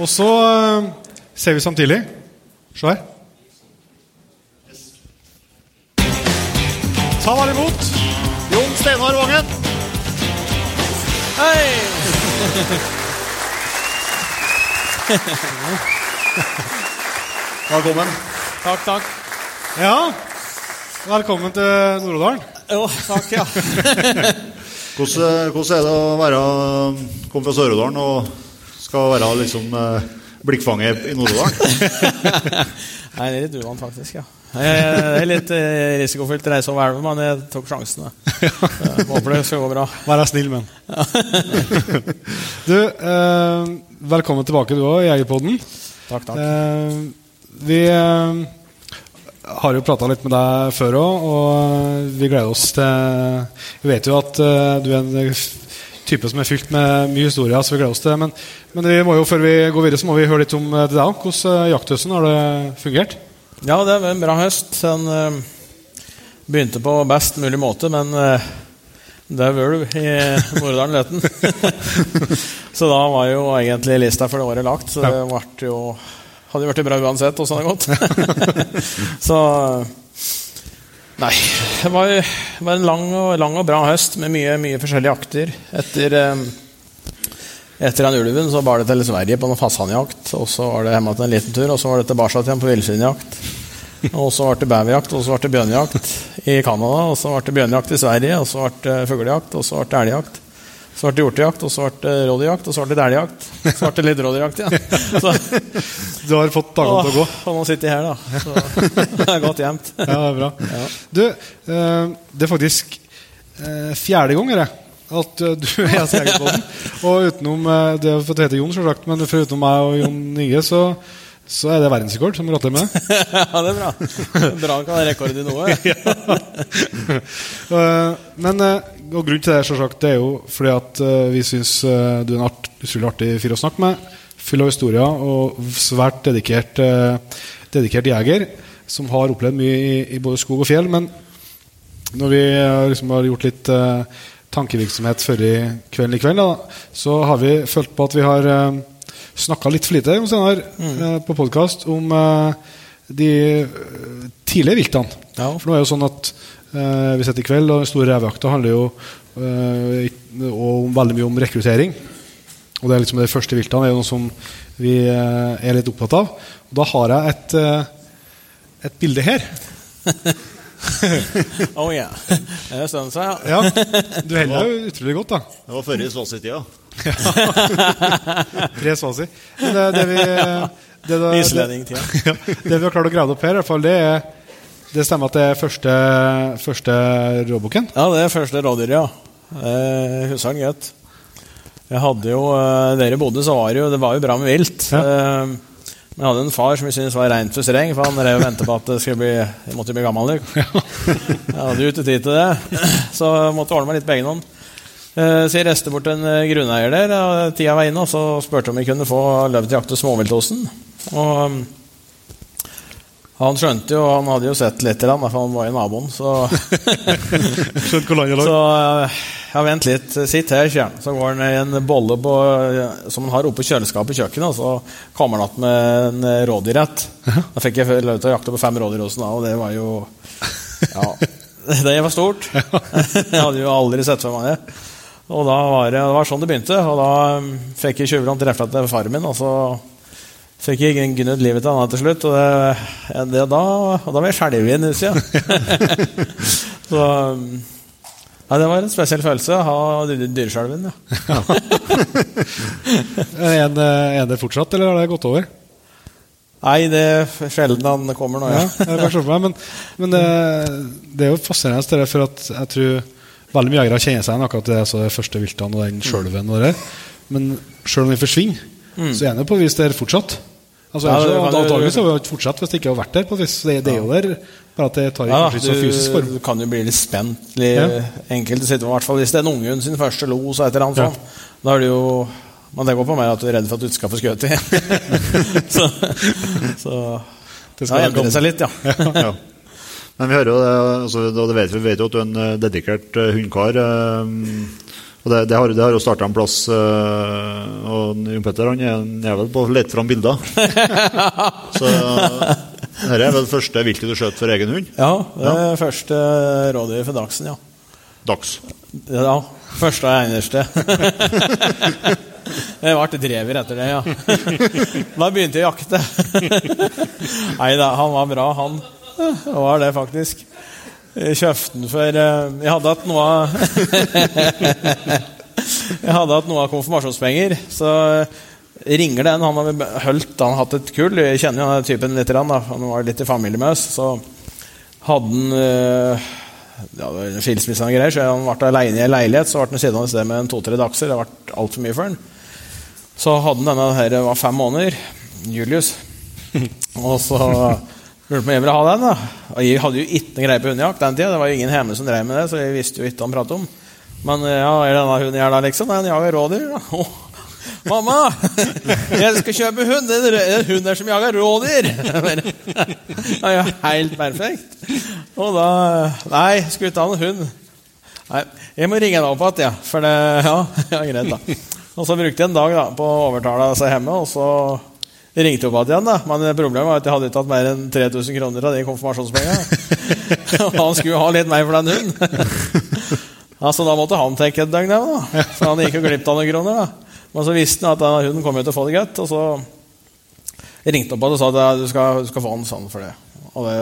Og så eh, ser vi samtidig Se her. Ta vel imot Jon Steinar Vangen. Velkommen. Takk, takk. Ja, velkommen til Nord-Odalen. Jo, takk, ja. Hvordan, hvordan er det å være komme fra Sør-Odalen og skal være liksom eh, blikkfanger i Nord-Odal? Nei, det er litt uvant, faktisk. ja. Det er litt eh, risikofylt reise over elva, men jeg tok sjansen. håper det skal gå bra. Vær snill med du, eh, velkommen tilbake du òg, Jegerpodden. Takk, takk. Eh, vi eh, har jo prata litt med deg før òg, og vi gleder oss til Vi vet jo at eh, du er en type som er fylt med mye historier, så vi gleder oss til det. Men, men vi må jo, før vi går videre, så må vi høre litt om eh, det deg òg. Hvordan eh, jakthøsten har det fungert? Ja, det var en bra høst. Den eh, begynte på best mulig måte, men uh, det er vel i Nordalen Løten. så da var jo egentlig lista for det året lagt, så det ble jo hadde jo blitt bra uansett åssen det hadde gått. så Nei. Det var, var en lang og, lang og, bra høst med mye, mye forskjellige akter. Etter, eh, etter den ulven så bar det til Sverige på noen fasanjakt. Og så var det hjemme til en liten tur, og så var det tilbake igjen på villsvinjakt. Og så ble det beverjakt, og så ble det bjørnejakt i Canada. Og så ble det bjørnejakt i Sverige, og så ble det fuglejakt, og så ble det elgjakt. Så ble det hjortejakt, og så ble det rådyrjakt, og så ble det elgjakt. Så ble det litt rådyrjakt igjen. Så, du har fått dagene til å gå? Og nå sitter jeg her, da. Så det er godt gjemt. Ja, det er bra. Ja. Du, eh, det er faktisk eh, fjerde gang det, at du er gjest i Jegerpodden. Og utenom Det for å hete Jon, selvsagt, men foruten meg og Jon Nye, så så er det verdensrekord, som gratulerer med ja, det er bra. Bra kan ha rekord i noe. ja. men eh, og grunnen til det selvsagt, det er jo fordi at eh, vi syns du er en art, utrolig artig fyr å snakke med. Full av historier og svært dedikert, dedikert jeger som har opplevd mye i, i, både skog og fjell. Men når vi liksom har gjort litt tankevirksomhet før i kvelden i kveld, da, så har vi følt på at vi har snakka litt for lite senere, mm. uh, på podkast om uh, de uh, tidlige viltene. Ja. For nå er det jo sånn at uh, vi sitter i kveld, og den store revejakta handler jo veldig mye om rekruttering. Og det er liksom det første viltene er jo noe som vi er litt opptatt av. Og da har jeg et, et bilde her. oh yeah. Det er stund ja. ja. Du holder jo utrolig godt, da. Det var forrige i Svassi-tida. Tre Svasi. Det, det, vi, det, det, det, Ja, det vi har klart å grave opp her, i hvert fall, det er det stemmer at det er første, første råboken? Ja, det er første rådyret, ja. Jeg husker den godt. Jeg hadde jo, eh, Dere bodde, så var det jo, det var jo bra med vilt. Ja. Eh, men jeg hadde en far som jeg syntes var rent for streng, for han drev og ventet på at det skulle bli, jeg måtte bli gammel. Jeg hadde jo ikke tid til det, så jeg måtte ordne meg litt på egen hånd. så jeg reiste bort en eh, grunneier der, og tida var inne, og så spurte om vi kunne få løv til å jakte småviltåsen. Og han skjønte jo, han hadde jo sett litt, for han var jo naboen, så Skjønt hvor langt det lå? Så eh, ja, vent litt, sitt her, sier han. Så går han i en bolle på, som han har oppe i kjøleskapet i kjøkkenet, og så kommer han igjen med en rådyrrett. Da fikk jeg lov til å jakte på fem rådyråsen, og det var jo Ja, det var stort. jeg hadde jo aldri sett for meg det. Og da var det, det var sånn det begynte. Og da fikk jeg tjuvene til til faren min, og så fikk jeg gnudd livet til han til slutt. Og, det, det, da, og da var jeg skjelven i huset, ja. så ja, Det var en spesiell følelse å ha dyreskjelven, ja. er, er det fortsatt, eller har det gått over? Nei, det er sjelden han kommer nå, ja. ja men, men det, det, er jo fascinerende, for at jeg tror Veldig mye jegere kjenner seg igjen akkurat det, altså det første viltene og den. Og det. Men sjøl om vi forsvinner, mm. så er det på et vis der fortsatt. Altså, ja, det, Antakeligvis hadde vi ikke fortsatt hvis det ikke hadde vært der. på. Det, det er jo der, bare at det tar ja, kanskje ikke så fysisk form. Du kan jo bli litt spent. Litt ja. Enkelte sitter i hvert fall Hvis det er en ungen sin første los, og et eller annet ja. da er det jo Men det går på meg at du er redd for at du ikke skal få skutt i. så, så det skal ja, endrer seg litt, ja. ja. Men vi hører jo det, altså, det vet, vi vet jo at du er en eh, dedikert hundkar, hundekar. Uh, og det, det, har, det, har, jo starta en plass. Øh, og Jon Petter han er, er vel på å lete fram bilder. Så dette er vel første viltet du skjøt for egen hund? Ja, det ja. første rådyr for Dagsen, ja. Dags? Ja. Første og eneste. Jeg ble drever etter det, ja. Da begynte jeg å jakte. Nei da, han var bra, han. Det var det, faktisk. Den for eh, Jeg hadde hatt noe av Jeg hadde hatt noe av konfirmasjonspenger. Så ringer den. Han har holdt han hatt et kull. Jeg kjenner jo den typen litt. Da. Han var litt i familie med oss. Så hadde han det var en skilsmisse og greier, så han ble alene i en leilighet. Så ble han sittende et sted med to-tre dagser. Det ble altfor mye for han. Så hadde han denne her, det var fem måneder. Julius. Og så lurte på om jeg ville ha den. da. Og jeg hadde jo ikke greie på hundejakt den tida. Det var jo ingen hjemme som drev med det, så jeg visste jo ikke hva han pratet om. Men eh, ja, er denne hunden jeg er da, liksom? Den jager rådyr. da. Oh. Mamma! Jeg skal kjøpe hund! Det er en hund der som jager rådyr! Det er jo helt perfekt. Og da Nei, skulle ikke ha noen hund. Nei, jeg må ringe henne opp igjen, ja. For det Ja, ja greit, da. Og så brukte jeg en dag da, på å overtale seg hjemme, og så ringte jeg opp igjen. da. Men problemet var at jeg hadde ikke hatt mer enn 3000 kroner av de konfirmasjonspengene. Han skulle ha litt mer for den hunden. Altså, da måtte han tenke et døgn, da. For han gikk jo glipp av noen kroner. da. Men så visste han at denne hunden kom jo til å få det godt, og så ringte han opp og sa at du skal, du skal få en sånn for det. Og det,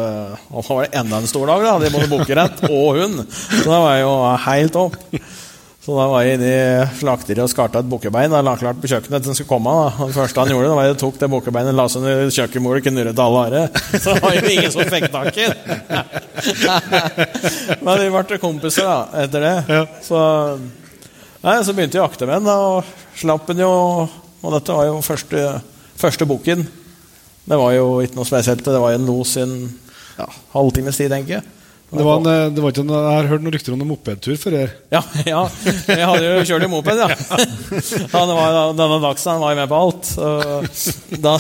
og så var det enda en stor dag. da, De både rett, og hund. Så da var jo helt opp. Så da var jeg inne i slakteriet og skarta et bukkebein. og la klart på kjøkkenet at den skulle komme. da. Det første han gjorde, da var jeg tok det bukkebeinet, la seg under kjøkkenbordet, knurret til alle året. Så det var jo ingen som fikk tak i. Men vi ble kompiser da, etter det. Så, nei, så begynte jeg å akte med den, og slapp den jo. Og dette var jo første, første bukken. Det var jo ikke noe spesielt. Det var jo en los i en ja, halvtimes tid, tenker jeg. Det var en, eh, det var ikke en, jeg har hørt noen rykter om en mopedtur før her. Ja, ja, jeg hadde jo kjørt i moped, ja. ja det var, denne Dagsen var jeg med på alt. Da,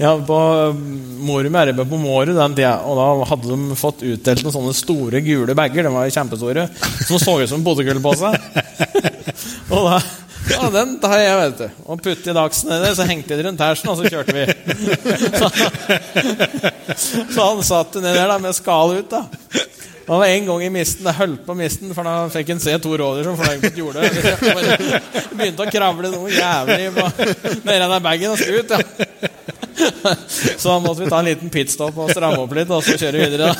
ja, på Morum RB på Mårud den tida, og da hadde de fått utdelt noen sånne store, gule bager. De var kjempestore. Som så ut som en potetgullpose. Og da ja, den tar jeg, vet du. Og putte i Dagsen nedi, så hengte jeg det rundt hersen, og så kjørte vi. Så, så han satt ned der da, med skallet ut. da. Det var en gang i misten, det holdt på å miste den, for da fikk han se to rådyr som fløy på et jorde. Begynte å kravle noe jævlig nedi den bagen og skulle ut. ja. Så da måtte vi ta en liten pitstop og stramme opp litt, og så kjøre videre. da.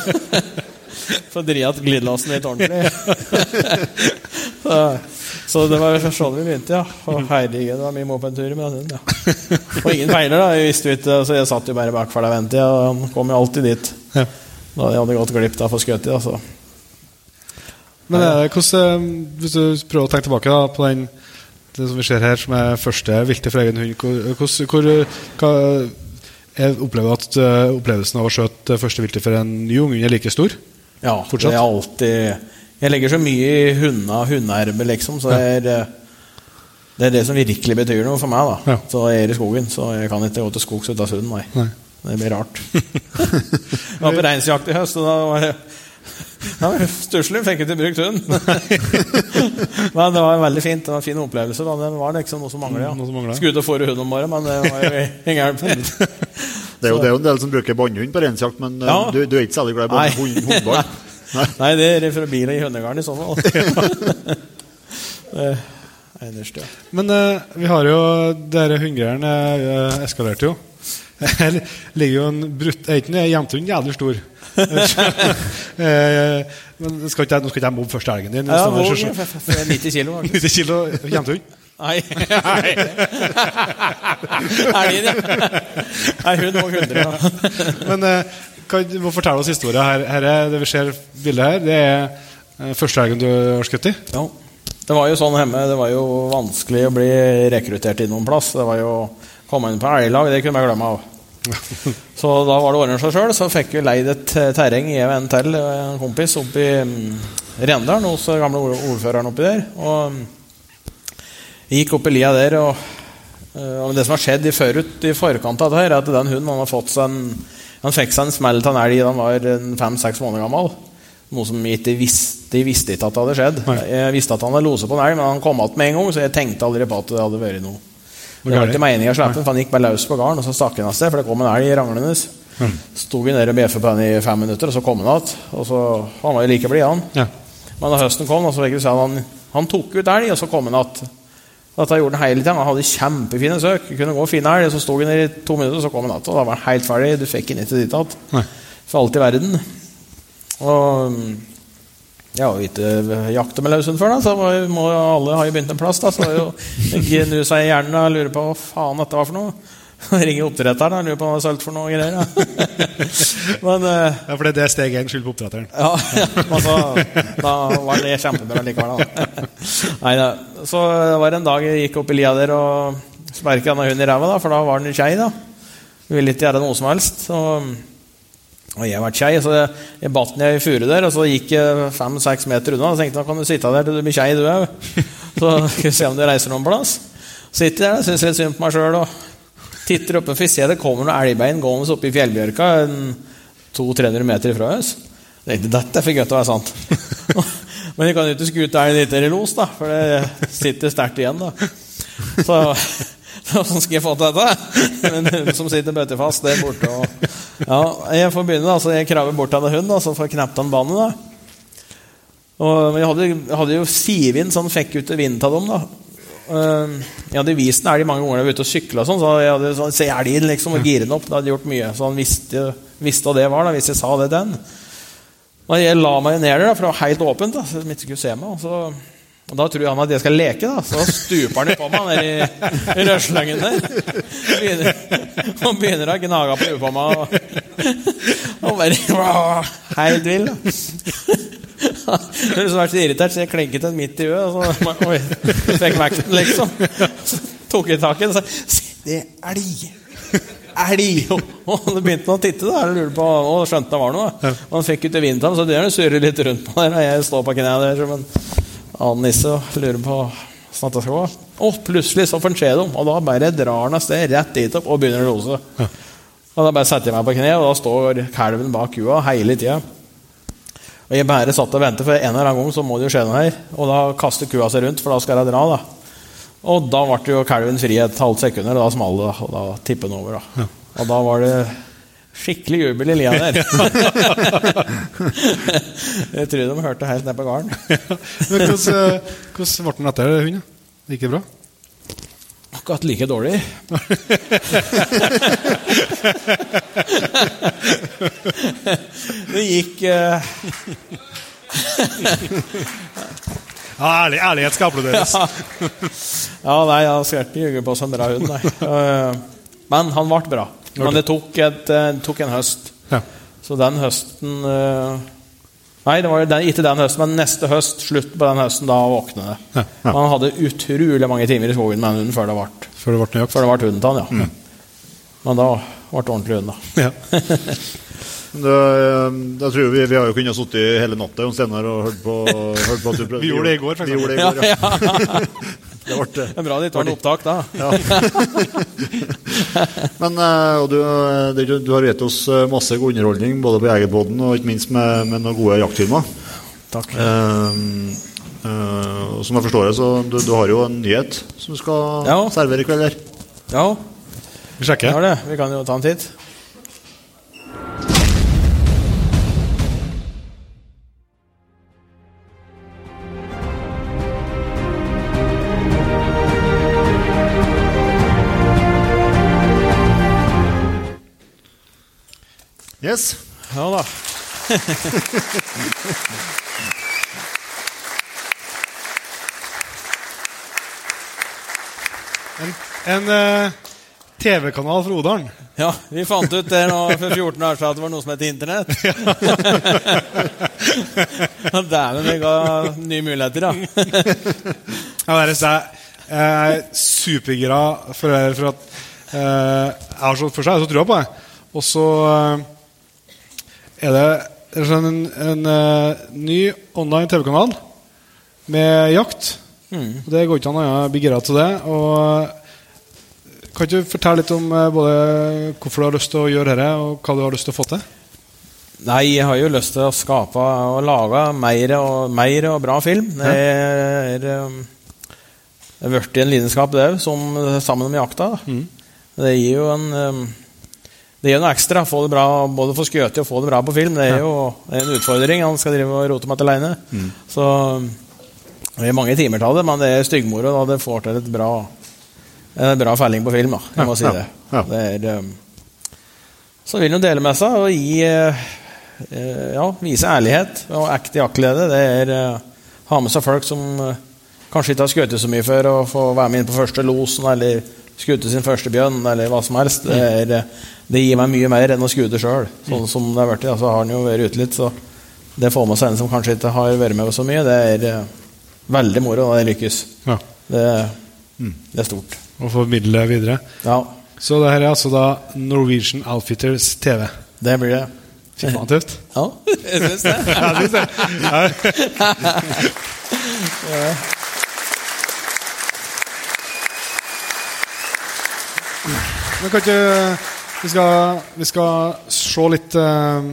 For å dri igjen glidelåsen litt ordentlig. Så, så det var sånn vi begynte, ja. Og herregud, det var mye mopedturer med den. ja. Og ingen feiler, da. Jeg visste jo ikke, så jeg satt jo bare bak for deg og ventet, og han kom jo alltid dit. Ja. Da jeg hadde gått glipp av for skutt i, altså. Men det, hvordan, eh, hvis du prøver å tenke tilbake da, på den det som vi ser her, som er første vilte for egen hund hvordan- hvor, hva, Jeg opplever at eh, opplevelsen av å skjøte første vilte for en ny unghund er like stor. Ja, Fortsatt? det er alltid Jeg legger så mye i hunda, hundeerbe, liksom, så det er eh, det er det som virkelig betyr noe for meg. da Ja. Så jeg er i skogen, så jeg kan ikke gå til skogs uten hund. Nei. Nei. Det blir rart. jeg var på reinsjakt i høst, og da var det ja, Stusslig fikk ikke brukt hund. men det var veldig fint. Det var en fin opplevelse. Da. Det var liksom noe som manglet. Ja. Manglet. Skulle ut og fôre hund om morgenen, men det var jo ingen hjelp. Det er jo, det er jo en del som bruker bannhund på reinsjakt, men eh, Ja. du, du er ikke særlig glad i bånd- hundebånd? Nei, det er fra bilen i hundegarden i sånne fall. Eneste, ja. Men eh, vi har jo Dere hundegreiene uh, eskalerte jo. Her ligger jo en brutt Er ikke en jentehund jævlig stor? Eh, men skal ikke, nå skal ikke jeg mobbe første elgen din. Ja, Sånn, våg, så- så- f- f- f- 90 kilo. 90 kilo jentehund? Nei. Er det det? Nei, hun og 100, ja. Men eh, kan du fortelle oss historien her. her er, det vi ser bildet her, det er eh, første helgen du har skutt i. Ja. Det var jo sånn hjemme, det var jo vanskelig å bli rekruttert inn noen plass. Det var jo komme inn på elglag, det kunne jeg glemme av. Så da var det å ordne seg sjøl. Så fikk vi leid et eh, terreng i en til en kompis oppe i mm, Rendalen hos gamle ordføreren oppi der. Og mm, gikk opp i lia der, og, eh, og det som har skjedd i, forut, i forkant av dette, er at den hunden han har fått seg en Han fikk seg en smell av en elg da han var fem-seks måneder gammel. Noe som jeg ikke visste, jeg visste ikke at det hadde skjedd. Jeg visste at han hadde loset på en elg, men han kom igjen med en gang, så jeg tenkte aldri på at det hadde vært noe. Det var ikke meningen å slippe den, for han gikk bare løs på gården, og så stakk han av sted, for det kom en elg ranglende. Sto vi nede og bjeffa på den i fem minutter, og så kom han igjen. Og så, han var jo like blid, han. Ja. Men da høsten kom, så fikk vi se at han, han tok ut elg, og så kom han igjen. Dette gjorde han hele tida. Han hadde kjempefine søk. Kunne gå fine elg. Så sto han i to minutter, så kom han igjen. Og da var han helt ferdig. Du fikk han ikke dit igjen. For alt i verden. Og jeg har jo ikke jakta med løshund før, da, så må jo alle ha begynt en plass. da, Så var jo gnu seg i hjernen og lurer på hva faen dette var for noe. Ringer oppdretteren og lurer på hva han er solgt for noe greier. Men eh, Ja, for det er det steg én. Skyld på oppdretteren. ja, men så, da var det kjempebra likevel. Da. Nei, da. Så det var en dag jeg gikk opp i lia der og sparke denne hunden i ræva, for da var den kjei. da. Ville ikke gjøre noe som helst. Så, og jeg vært kjei, så jeg, jeg batt ned i furu der, og så gikk jeg fem-seks meter unna. Og tenkte nå kan du sitte der til du blir kjei, du òg. Så skal vi se om du reiser noen plass. Sitter der, syns litt synd på meg sjøl og titter oppe, for jeg ser det kommer noen elgbein gående oppe i fjellbjørka 200-300 meter fra oss. Dette er for godt til å være sant. Men jeg kan jo ikke skute elgen dit eller los, da, for det sitter sterkt igjen. da. Så hvordan skal jeg få til dette? Men hunden som sitter bøttefast der borte. Og, ja, jeg får begynne, da, så jeg kraver bort til en hund, da, så får jeg knept banen. da. Og jeg hadde, hadde jo sivind, så han fikk ut vinden av dem. da. Uh, jeg hadde vist den elg mange ganger jeg var ute og sykla, sånn, så jeg hadde sånn, liksom, og den opp. Det hadde gjort mye, Så han visste, visste hva det var, da, hvis jeg sa det til han. Jeg la meg ned der, for det var helt åpent, da, så de ikke skulle se meg. Så, og Da tror han at jeg skal leke, da, så stuper han på meg ned i, i røslangen der. Begynner, og begynner å gnage på huet på meg. Og, og bare Helt vill. da. Jeg vært så irritert, så jeg klenket den midt i øyet. Og så oi, fikk vekten, liksom. Så tok jeg tak i den og sa Se, det er elg! Elg! Og det begynte han å titte da, og lurte på, og skjønte det var noe. Og han fikk ut i til så det surrer litt rundt på der. Og jeg står på kne der som en annen nisse og lurer på åssen det skal gå. Og plutselig så får han se dem, og da bare drar han av sted rett dit opp og begynner å lose. Og Da bare setter jeg meg på kne, og da står kalven bak kua hele tida. Og jeg bare satt og ventet, for en eller annen gang så må det jo skje noe her. Og da kaster kua seg rundt, for da skal jeg dra. da. Og da ble jo kalven fri et halvt sekund, og da smalt det, og da tippet den over. da. Og da var det skikkelig jubel i lia der. jeg tror de hørte helt ned på gården. Hvordan, eh, hvordan ble den etter hunden? Gikk det bra? Akkurat like dårlig. det gikk uh... Ja, ærlig, ærlighet skal applauderes. Ja, nei, jeg skal ikke ljuge på som en bra hund. Eh, Men han ble bra. Men det tok, et, eh, det tok en høst. Ja. Så den høsten eh, Nei, det var den, ikke den høsten, men neste høst, slutt på den høsten, da våkne det. Man hadde utrolig mange timer i skogen med en hund før det ble, Før det ble før det ble hunden til han, ja. Men da ble det ordentlig hund, da. Ja. Det, jeg tror vi, vi har jo kunnet sitte hele natta og hørt på, hørt på at du prøvde. Vi gjorde det i går, faktisk. Vi gjorde det i Ja, går, ja. ja. Det ble det. Er bra det ikke var noe opptak da. Men eh, og du, eh, du har gitt oss eh, masse god underholdning, både på Jegerbåten og ikke minst med, med noen gode jaktfilmer. Takk. Um, uh, som jeg forstår det, så du, du har jo en nyhet som du skal Ja. servere i kveld her. Ja, Vi sjekker. Ja, det. Vi kan jo ta en titt. Yes. Ja da. En, en uh, TV-kanal fra Odalen. Ja, vi fant ut det nå for 14 år siden at det var noe som het Internett. Dæven, det ga nye muligheter, da. Bare sier, jeg er supergira for, for at uh, jeg har så for seg, så tror jeg på det. Og så eh, er det sånn en, en eh, ny online TV-kanal med jakt. Mm. Det går ikke an å bli gira til det. Og kan ikke du fortelle litt om eh, både hvorfor du har lyst til å gjøre dette, og hva du har lyst til å få til? Nei, jeg har jo lyst til å skape og lage mer og, mer og bra film. Det er er blitt en lidenskap, det òg, sammen med jakta. Mm. Det gir jo en det gir noe ekstra. Få det bra, både få skutt og få det bra på film. Det er jo en utfordring. Han skal drive og rote med det alene. Så det er mange timer til det, men det er styggmoro. Det får til et bra, en bra felling på film. da, jeg må si det. det er, um, så vil han dele med seg og gi eh, ja, vise ærlighet og ekte jaktglede. Det er eh, ha med seg folk som eh, kanskje ikke har skutt så mye før, og få være med inn på første losen eller skutt sin første bjørn eller hva som helst. Det, er, det gir meg mye mer enn å skute sjøl. Sånn som det har vært. Altså, har han jo vært ute litt, så det får med seg en som kanskje ikke har vært med så mye. Det er eh, veldig moro når det lykkes. Ja. Det, det er stort. Å formidle videre. Ja, Så det her er altså da Norwegian Outfitters TV. det blir det. Fy faen, tøft. Ja, jeg syns det. Jeg syns det. Men kan ikke Vi skal, vi skal se litt uh,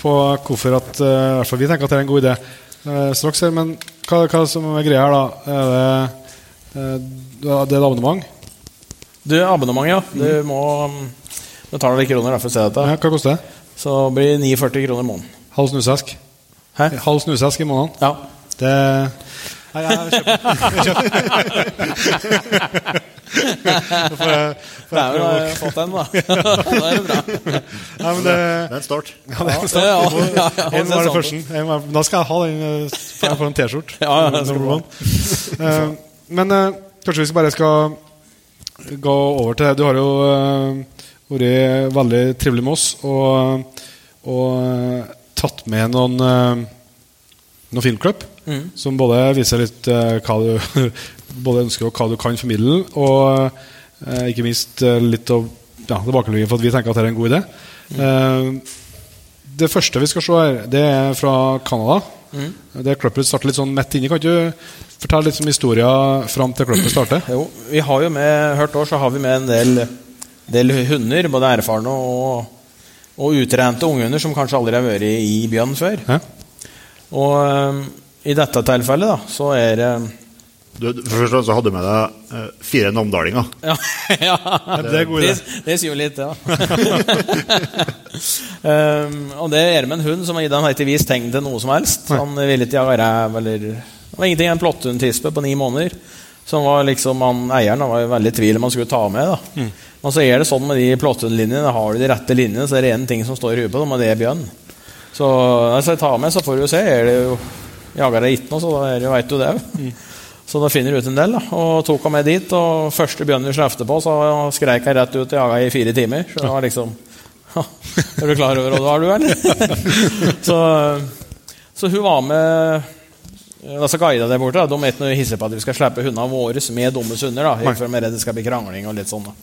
på hvorfor at uh, vi tenker at det er en god idé uh, straks. her, Men hva, hva som er greia her, da? Er det, det er et abonnement? Du, abonnement, ja. Du må um, betale litt kroner for å se dette. Ja, hva koster det? Så blir det 49 kroner i måneden. Halv snusesk? Hæ? Halv snusesk i måneden? Ja. Det Nei, jeg kjøper. Det er jo fått den, da. da er det bra. Nei, det, Det er en start. ja, det er en start. ja, ja, ja, En var det første. En Da skal jeg ha den. eh, jeg får en T-skjorte. Ja, ja. Eh, Men eh, kanskje vi skal bare skal gå over til Du har jo vært veldig trivelig med oss og, og tatt med noen, noen filmklipp Mm. som både viser litt uh, hva du både ønsker og hva du kan formidle, og eh, ikke minst eh, litt av ja, tilbakemeldingen for at vi tenker at det er en god idé. Eh, det første vi skal se her, det er fra Canada. Det Klippet starter litt sånn midt inni. Kan du fortelle litt om historien fram til klippet starter? Jo, vi har jo med, hørt år, så har vi med en del, del hunder, både erfarne og, og utrente unghunder som kanskje aldri har vært i bjørn før. Ja. Og um, i dette tilfellet, da, så er det Du, for først så hadde du med deg eh, fire namdalinger. Ja, ja. det er god idé. Det, det sier jo litt, ja. um, og det er med en hund som har gitt ham ikke vist tegn til noe som helst. Han ville ikke jage ræv eller Det var ingenting. En plotthundtispe på ni måneder. Som var liksom, han, Eieren var veldig i tvil om han skulle ta med. da Men så er det sånn med de plotthundlinjene. Har du de rette linjene, så er det én ting som står i huet på dem, og det er bjørn. Så hvis jeg tar med, så får du se. Er det jo Jager jeg ikke noe, så da veit vet du det òg. Så da finner du ut en del, da. Og tok henne med dit. Og første bjørnen vi slefte på, så skreik jeg rett ut og jaga i fire timer. Så det var liksom ja, Er du klar over hva du du, eller? så, så hun var med Altså guida der borte, da. de er ikke noe hissige på at vi skal slippe hundene våre med dummes hunder. da, Ikke for de er redd det skal bli krangling og litt sånn. da.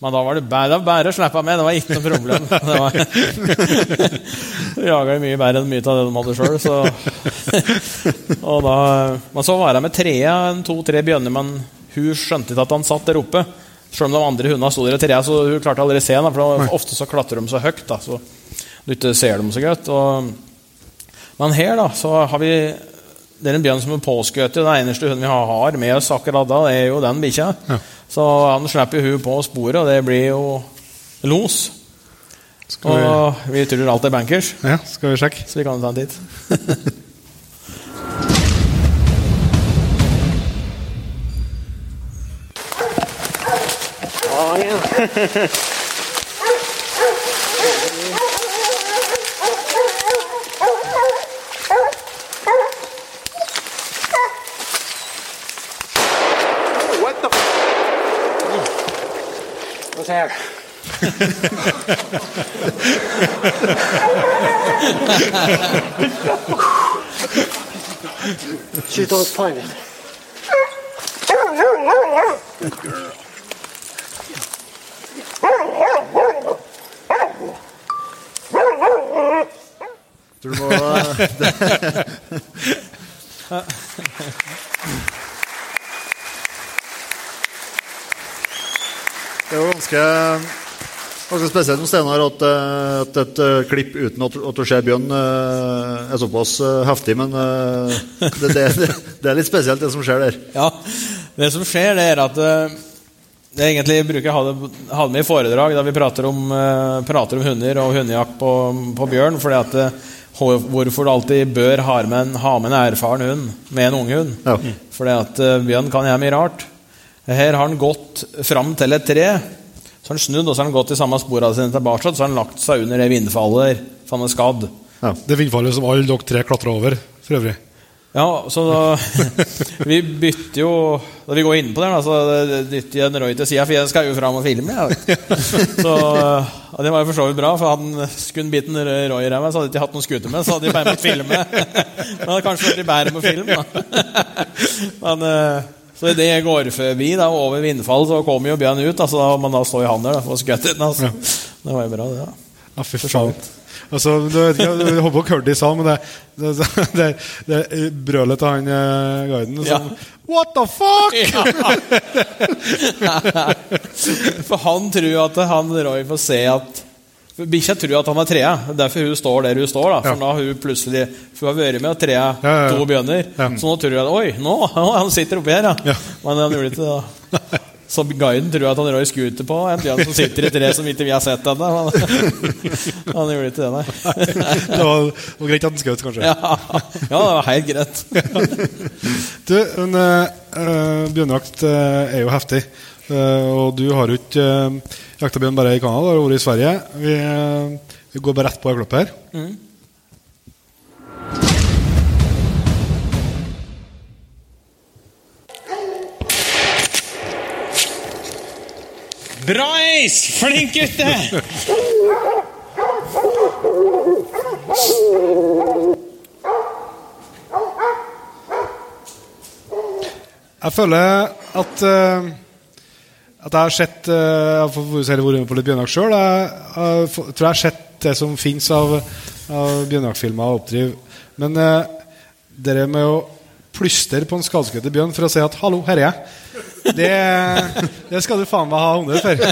Men da var det bare, bare å slippe med, det var ikke noe problem. Det var, jaga mye bedre enn mye av det de hadde sjøl. Så. Og da, men så var jeg med trea, to-tre bjørner, men hun skjønte ikke at han satt der oppe. Selv om de andre hundene sto der i trea, så hun klarte aldri å se ham. For ofte så klatrer de så høyt, da, så du ikke ser dem så godt. Og, men her da, så har vi det er en bjørn som er påskutt. Den eneste hunden vi har med oss akkurat da, det er jo den bikkja. Så han slipper hun på sporet, og det blir jo los. Vi, Og vi tror alt er bankers, ja, skal vi sjekke? så vi kan ta en titt. Oh, yeah. what the f- that? she don't find it. Tror du må, det er jo ganske, ganske spesielt med Steinar at, eh, at et eh, klipp uten at, at du ser bjørn, eh, er såpass heftig. Men det, det, det, er litt spesielt, det som skjer der. Ja, det som skjer, det er at det er egentlig jeg bruker å ha det, ha det med i foredrag da vi prater om, prater om hunder og hundejakt på, på bjørn. fordi at Hvorfor du alltid bør ha med en, ha med en erfaren hund med en unghund. Ja. Fordi at eh, bjørn kan gjøre mye rart. Her har han gått fram til et tre. Så har han snudd og så har han gått i samme sporene sine tilbake. Så har han lagt seg under det vindfallet for han er skadd. Ja. Det vindfallet som alle dere tre klatrer over, for øvrig. Ja, så da Vi bytter jo Da vi går inn på den, da, så dytter jeg en Roy til sida, for jeg skal jo fram og filme. Jeg, så ja, Det var jo for så vidt bra, for han skulle biten Roy i ræva, så hadde jeg ikke hatt noen scooter med, så hadde jeg bare måttet filme. Men hadde kanskje vært bedre på film, da. Men, eh, Så idet jeg går forbi da, over vindfall, så kommer jo Bjørn ut. Altså, da må man da stå i han der da, for å skutte den. Altså. Det var jo bra, det. da. Ja, fy faen. Altså, du vet ikke, jeg håper i salen, men det, det, det, det, brølet til han eh, guiden Ja. sånn, What the fuck?! For han tror at han Roy får se at Bikkja tror at han er trea. Derfor hun står der hun står. da For Ja. nå har hun plutselig For hun har vært med og trea Ja, ja, ja. to bjørner. Ja. Så nå tror hun at Oi, nå! Han sitter oppi her, ja. Ja. Men han gjorde ikke det. da Så guiden tror at han Roy scooter på en bjørn som sitter i tre som ikke vi har sett ennå. Han, han gjorde ikke det, nei. Det var, var greit at han skjøt, kanskje. Ja, ja, det var helt greit. Du, men uh, bjørnejakt uh, er jo heftig. Uh, og du har jo ikke uh, jakta bjørn bare i Canada, du har vært i Sverige. Vi, eh, vi går bare rett på klippet her. Bra, Ace! Flink gutte! Jeg føler at uh At jeg har sett uh, Jeg får hvor vært med på litt bjørnejakt sjøl. Jeg, jeg tror jeg har sett det som fins av, av bjørnejaktfilmer og oppdriv. Men uh, det med å plystre på en skadeskutt bjørn for å si at 'hallo, her er jeg', det, det skal du faen meg ha honnør for.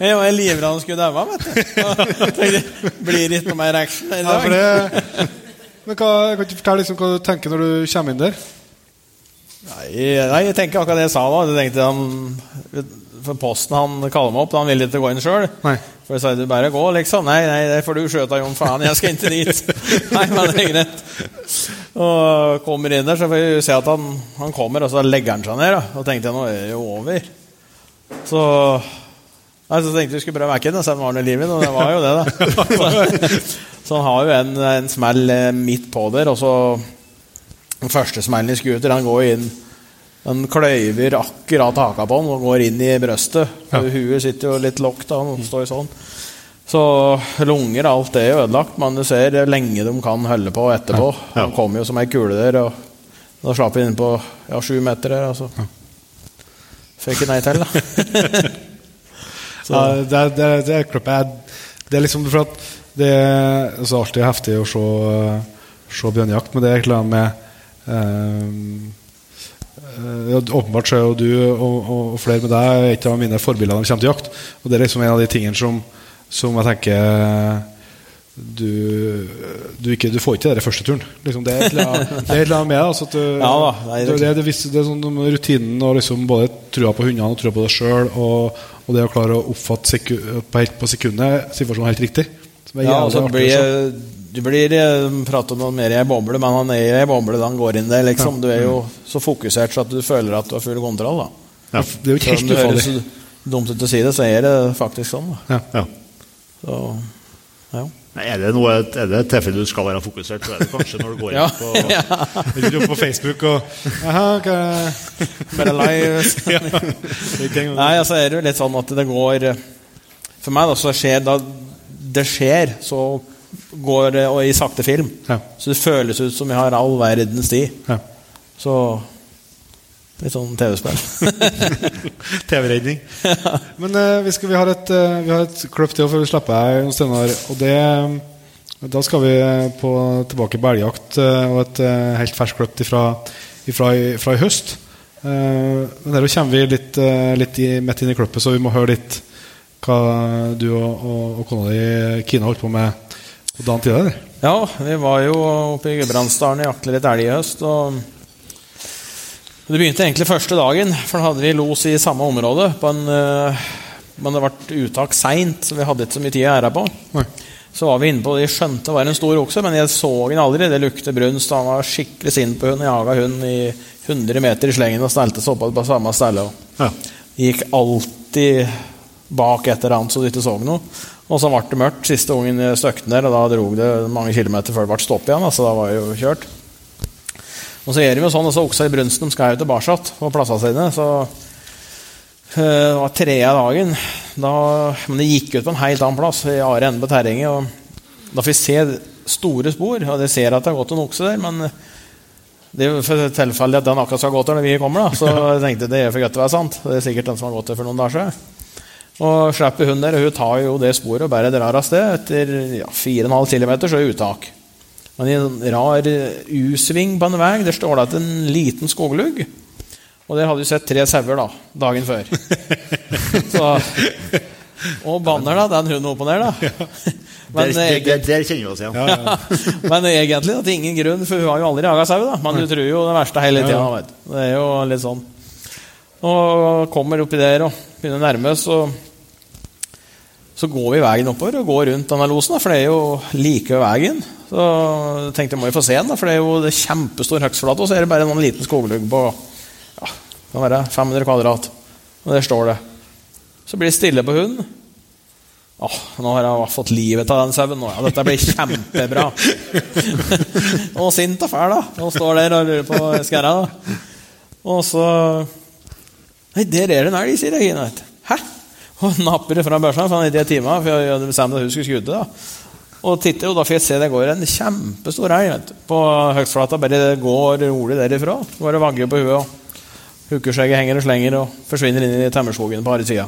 Jeg var livredd han skulle daue, vet du. Det Blir ikke noe mer action i Ja, dag? det, men hva, kan du fortelle liksom hva du tenker når du kommer inn der? Nei, nei, jeg tenker akkurat det jeg sa da. Jeg tenkte han, for Posten han kaller meg opp, han ville ikke gå inn sjøl. For jeg sa du bare gå, liksom. Nei, nei, det får du skjøte Jon faen, jeg skal ikke dit. nei, men det er greit. Og kommer inn der, så får vi se at han, han kommer, og så legger han seg ned. Da. Og tenkte jeg nå er det jo over. Så Nei, så tenkte vi skulle prøve vekke den, så han var i livet, og det var jo det, da. Så, så han har jo en, en smell eh, midt på der, og så Den første smellen i scooter, han går inn Den kløyver akkurat haka på han og går inn i brøstet. Ja. Huet sitter jo litt lågt da, han står sånn. Så lunger, alt det er ødelagt, men du ser lenge de kan holde på etterpå. Han kom jo som ei kule der, og da slapp vi inn på ja, sju meter her. Altså. Fikk jeg nei til, da. Så, Ja, det, det, det er klippet Det er liksom for at det er så alltid heftig å se, se bjørnejakt, men det er klart med eh, ja, Åpenbart så er jo du og, og, og flere med deg et av mine forbilder når det kommer til jakt. Og det er liksom en av de tingene som, som jeg tenker du, du, ikke, du får ikke det der i første turen. Liksom, det er et eller annet med. Altså, du, Ja da, nei, det er det, det, det, visste- det er sånn rutinen og liksom både trua på hundene og trua på deg sjøl, og, og det å klare å oppfatte seku, på, helt på sekundet situasjonen helt riktig. Ja, altså og så blir du blir eh, om noe mer i ei boble, men han er i ei boble da han går inn der. Liksom. Du er jo så fokusert så at du føler at du har full kontroll. Da. Ja, det er jo ikke helt ufarlig. dumt ut å si det, så er det faktisk sånn. Da. Ja. Ja. Så, ja. Er det, noe, er det et tilfelle du skal være fokusert, så er det kanskje når du går inn Ja. på ja. Du på Facebook og Jaha, hva Bare live. ja. Nei, altså er det jo litt sånn at det går For meg da, så skjer da det skjer, så går det og i sakte film. Ja. Så det føles ut som vi har all verdens tid. Ja. Så Litt sånn TV-spill. TV-redning. Men uh, vi, skal, vi, har et, uh, vi har et klipp til før vi slipper deg, Steinar. Og det, da skal vi på, tilbake på elgjakt uh, og et eh, helt ferskt kløpp fra, ifra, i- i høst. Eh, men der kommer vi litt, eh, litt i, midt inn i kløppet, så vi må høre litt hva du og, og, og kona di Kina holdt på med på dagen tidligere. Ja, vi var jo oppe i Gudbrandsdalen og jakte litt elg i høst. og Det begynte egentlig første dagen, for da hadde vi los i samme område. På en, eh, men det ble uttak seint, så vi hadde ikke så mye tid å ære på. Nei. Så var vi inne på det, de skjønte det var en stor okse, men jeg så den aldri. Det lukter brunst, han var skikkelig sint på hunden. Jaga hund i 100 meter i slengen og stelte seg opp på samme sted. Ja. Gikk alltid bak et eller annet så du ikke så noe. Og så ble det mørkt siste jeg støkte ned, og da dro det mange kilometer før det ble stopp igjen. Altså, da var jeg jo kjørt. Og så gjør de jo sånn, også oksa i brunsten de skal jo tilbake på plassene sine. Så eh, det var tredje dagen. Da, men det gikk ut på en helt annen plass, i andre enden på terrenget. Og da får vi se store spor, og De ser at det har gått en okse der, men Det er for tilfeldig at den akkurat skal gå til når vi kommer, da. Så jeg tenkte det er for godt til å være sant. Det er sikkert den som har gått til for noen dager siden. Og slipper hun der, og hun tar jo det sporet og bare drar av sted. Etter ja, 4,5 km så er det uttak. Men i en rar U-sving på en vei, der står det at en liten skoglugg. Og der hadde vi sett tre sauer da, dagen før. Så, og banner, da. Den hunden opp og ned, da. Men, der, eh, der, der kjenner vi oss igjen. men egentlig da, til ingen grunn, for hun har jo aldri jaga sau. da. Men du tror jo det verste hele tida. Det er jo litt sånn. Og kommer oppi der og begynner å nærme oss, og så går vi veien oppover og går rundt denne losen, for det er jo like ved veien. Så jeg tenkte jeg må jo få se den, for det er jo det er kjempestor høgstflate, og så er det bare en liten skoglugg på ja, det kan være 500 kvadrat. Og der står det. Så blir det stille på hunden. Åh, nå har jeg fått livet av den sauen. Ja, dette blir kjempebra. og sint og fæl, da. Og står der og lurer på skæra. Og så Nei, der er det en elg, sier Regine. Hæ? Og napper det fra børsa, for han er ikke i for jeg bestemte bestemt at hun skulle skute. da. Og titter, og da får jeg se det går en kjempestor elg på høgstflata. Bare det går rolig derifra. Bare vagger på huet. og Hukkeskjegget henger og slenger og forsvinner inn i temmerskogen på andre sida.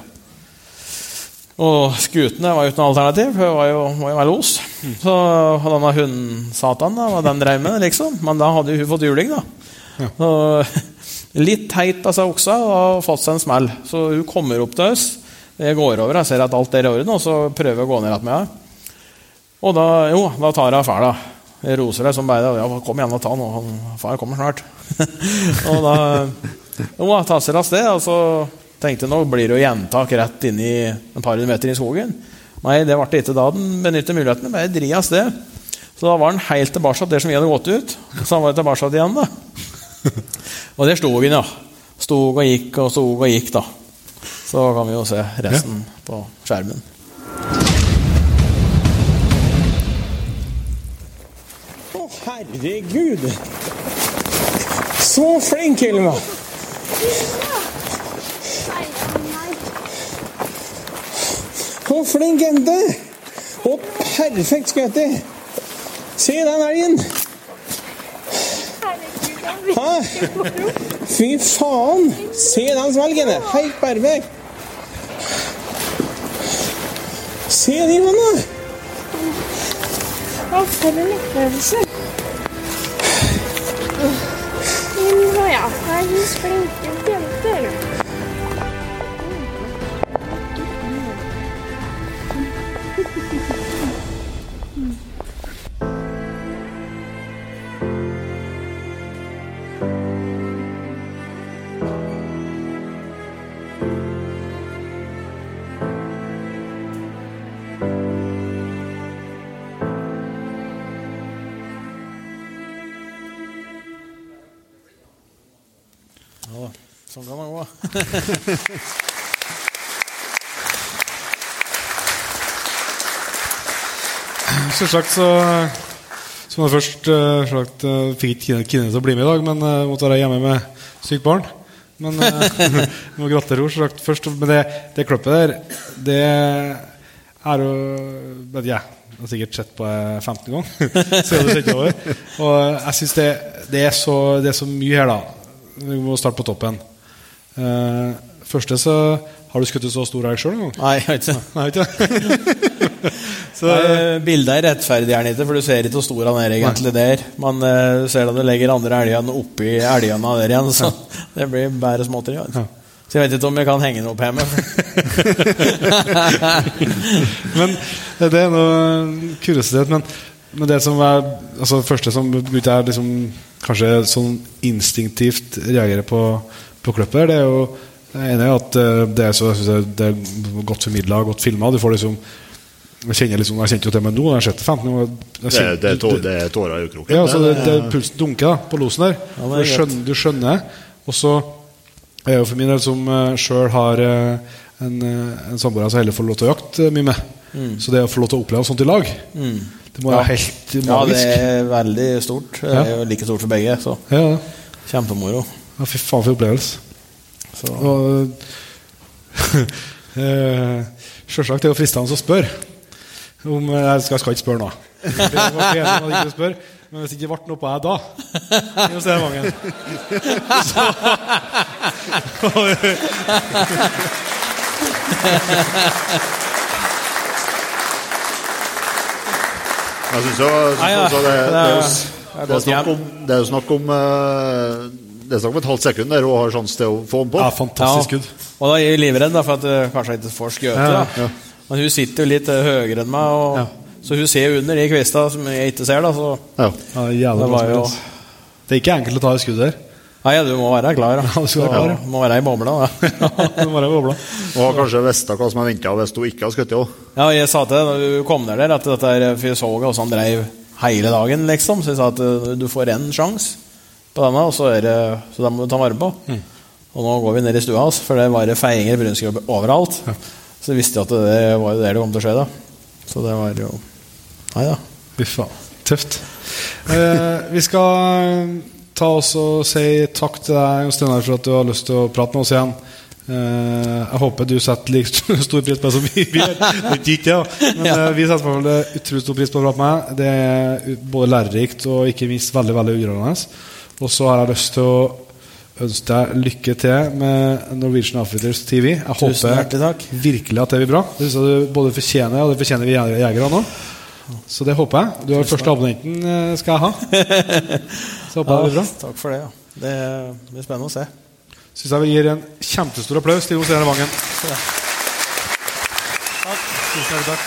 Og skutene var jo uten alternativ, for det var jo, var jo være los. Så denne hundsatan, da, var den drev med, liksom. Men da hadde jo hun fått juling, da. Og, litt teit av seg oksa og fått seg en smell. Så hun kommer opp til oss. Jeg går over, jeg ser at alt er i orden, og så prøver jeg å gå ned igjen med henne. Og da, jo, da tar jeg fæla. Jeg roser deg som bare ja, 'Kom igjen og ta nå. Far kommer snart.' og da jo, jeg tasser av sted, og så tenkte jeg nå blir det jo gjentak rett inn i en par meter i skogen. Nei, det ble det ikke da. Den benytter muligheten, bare dri av sted. Så da var han helt tilbake der som vi hadde gått ut. Så han var tilbake igjen, da. Og der sto han, ja. Stod og gikk og stod og gikk, da. Så kan vi jo se resten på skjermen. Å, herregud! Så flink, Hilma! Så flink jente! Og perfekt skutt! Se den elgen! Hæ? Fy faen! Se den svelgen! Helt perfekt! Se de hånda! Å, for en opplevelse. Nå ja, jeg er. Sånn kan det gå. Selvsagt så Som jeg først uh, sagt, uh, fikk ikke Kine, til å bli med i dag, men uh, måtte være hjemme med sykt barn. Men uh, må gratulere henne sagt først. Men det, det klippet der, det er jo jeg, jeg har sikkert sett på det 15 ganger. så jeg over. Og jeg syns det, det, det er så mye her, da. Vi må starte på toppen. Uh, første så Har du skutt så stor elg sjøl noen gang? Nei, jeg vet ikke. Så, Nei, Bildet rettferdiggjør den ikke, for du ser ikke hvor stor han er egentlig der. Men uh, ser da du legger andre elgene oppi elgene der igjen, så det blir bare småtteri. Altså. Så jeg vet ikke om jeg kan henge den opp hjemme. men det er noe kuriositet. Men, men det som er altså det første som er liksom, kanskje sånn instinktivt reagerer på, på klippet, her, det er jo det ene er at eh, det er, så, jeg jeg, det er godt formidla, godt filma. Du får liksom jeg kjenner liksom, jeg kjente jo til meg nå, jeg har sett det 15 år. jeg Det, det, er tå- det er tårer i øyekroken. ja, altså det, Det- det, pulsen dunker da, på losen der. Ja, du, skjønner, du skjønner. Og så er jeg jo for min del som uh, sjøl har eh, en, uh, en samboer som heller får lov til å jakte eh, mye med. Så det å få lov til å oppleve sånt i lag, det må Ja. være helt Ja, det er veldig stort. Det er jo like stort for begge, så Ja, ja. kjempemoro. Ja, fy faen for opplevelse. Så. Og eh, Selvsagt er det jo fristende å spørre om eh, Jeg skal, jeg skal ikke spørre nå. Jeg ikke jeg spørre. Men hvis det ikke ble noe på deg da i Ostevangen Jeg jo, jeg det, det, er jo, Det det er er snakk om, det er jo snakk om eh, Det er snakk om et halvt sekund der hun har sjanse til å få den på. Ja, fantastisk skudd. Og da er jeg livredd da, for at hun kanskje ikke får skjøte. Ja. Men hun sitter jo litt uh, høyere enn meg, og, så hun ser under de kvista som jeg ikke ser. da så Ja. Ja, Det bra var jo- Det er ikke enkelt å ta et skudd der. Nei, du må være klar. Da. Du skal være klar, ja. Du må være i bobla. Da. Du må være bobla. Og har kanskje visst hva som er venta hvis hun ikke har skutt òg. Ja, jeg sa til deg da du kom ned der, at dette er, for jeg så hvordan han dreiv hele dagen, liksom. Så jeg sa at uh, du får én sjanse på denne, og så, er det, så den må du ta vare på. Og nå går vi ned i stua hans, for det var feiinger og brunskrabber overalt. Så visste jeg at det var jo der det kom til å skje, da. Så det var jo Nei da. Fy faen. Tøft. Eh, vi skal ta oss og si takk til deg, Jon Steinar, for at du har lyst til å prate med oss igjen. Uh, jeg håper du setter like stor pris på det som vi gjør. Det ikke. Men eh, vi setter utrolig stor pris på å prate med deg. Det er både lærerikt og ikke minst veldig veldig underholdende. Og så har jeg lyst til å ønske deg lykke til med Norwegian Outfitters TV. Jeg Tusen håper takk. virkelig at det blir bra. Det synes jeg du både fortjener, og det fortjener vi jegere nå. Så det håper jeg. Du er første abonnenten, eh, skal jeg ha. Så håper jeg det blir bra. Takk for det. ja Det blir spennende å se. Syns jeg vi gir en kjempestor applaus til Jo Steinar Vangen. Tusen takk.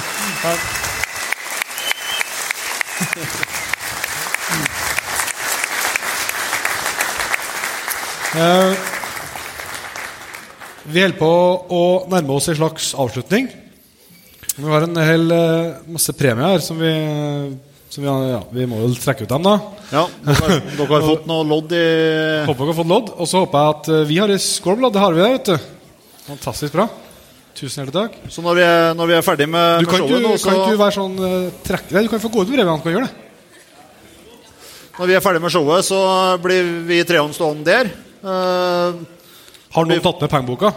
takk. vi holder på å nærme oss en slags avslutning. Vi har en hel eh, masse premier her som vi, som vi, ja, vi må vel trekke ut dem, da. Ja, dere, dere har fått noe lodd i Håper dere har fått lodd. Og så håper jeg at eh, vi har ei scoreblood. Det har vi der, vet du. Fantastisk bra. Tusen hjertelig takk. Så når vi når vi er ferdig med, Du kan, showet ikke, nå, kan ikke du være sånn trekke deg? Du kan få gå ut med brevene. Kan gjøre det. Når vi er ferdig med showet, så blir vi treene stående der. Eh, Har noen tatt med pengeboka,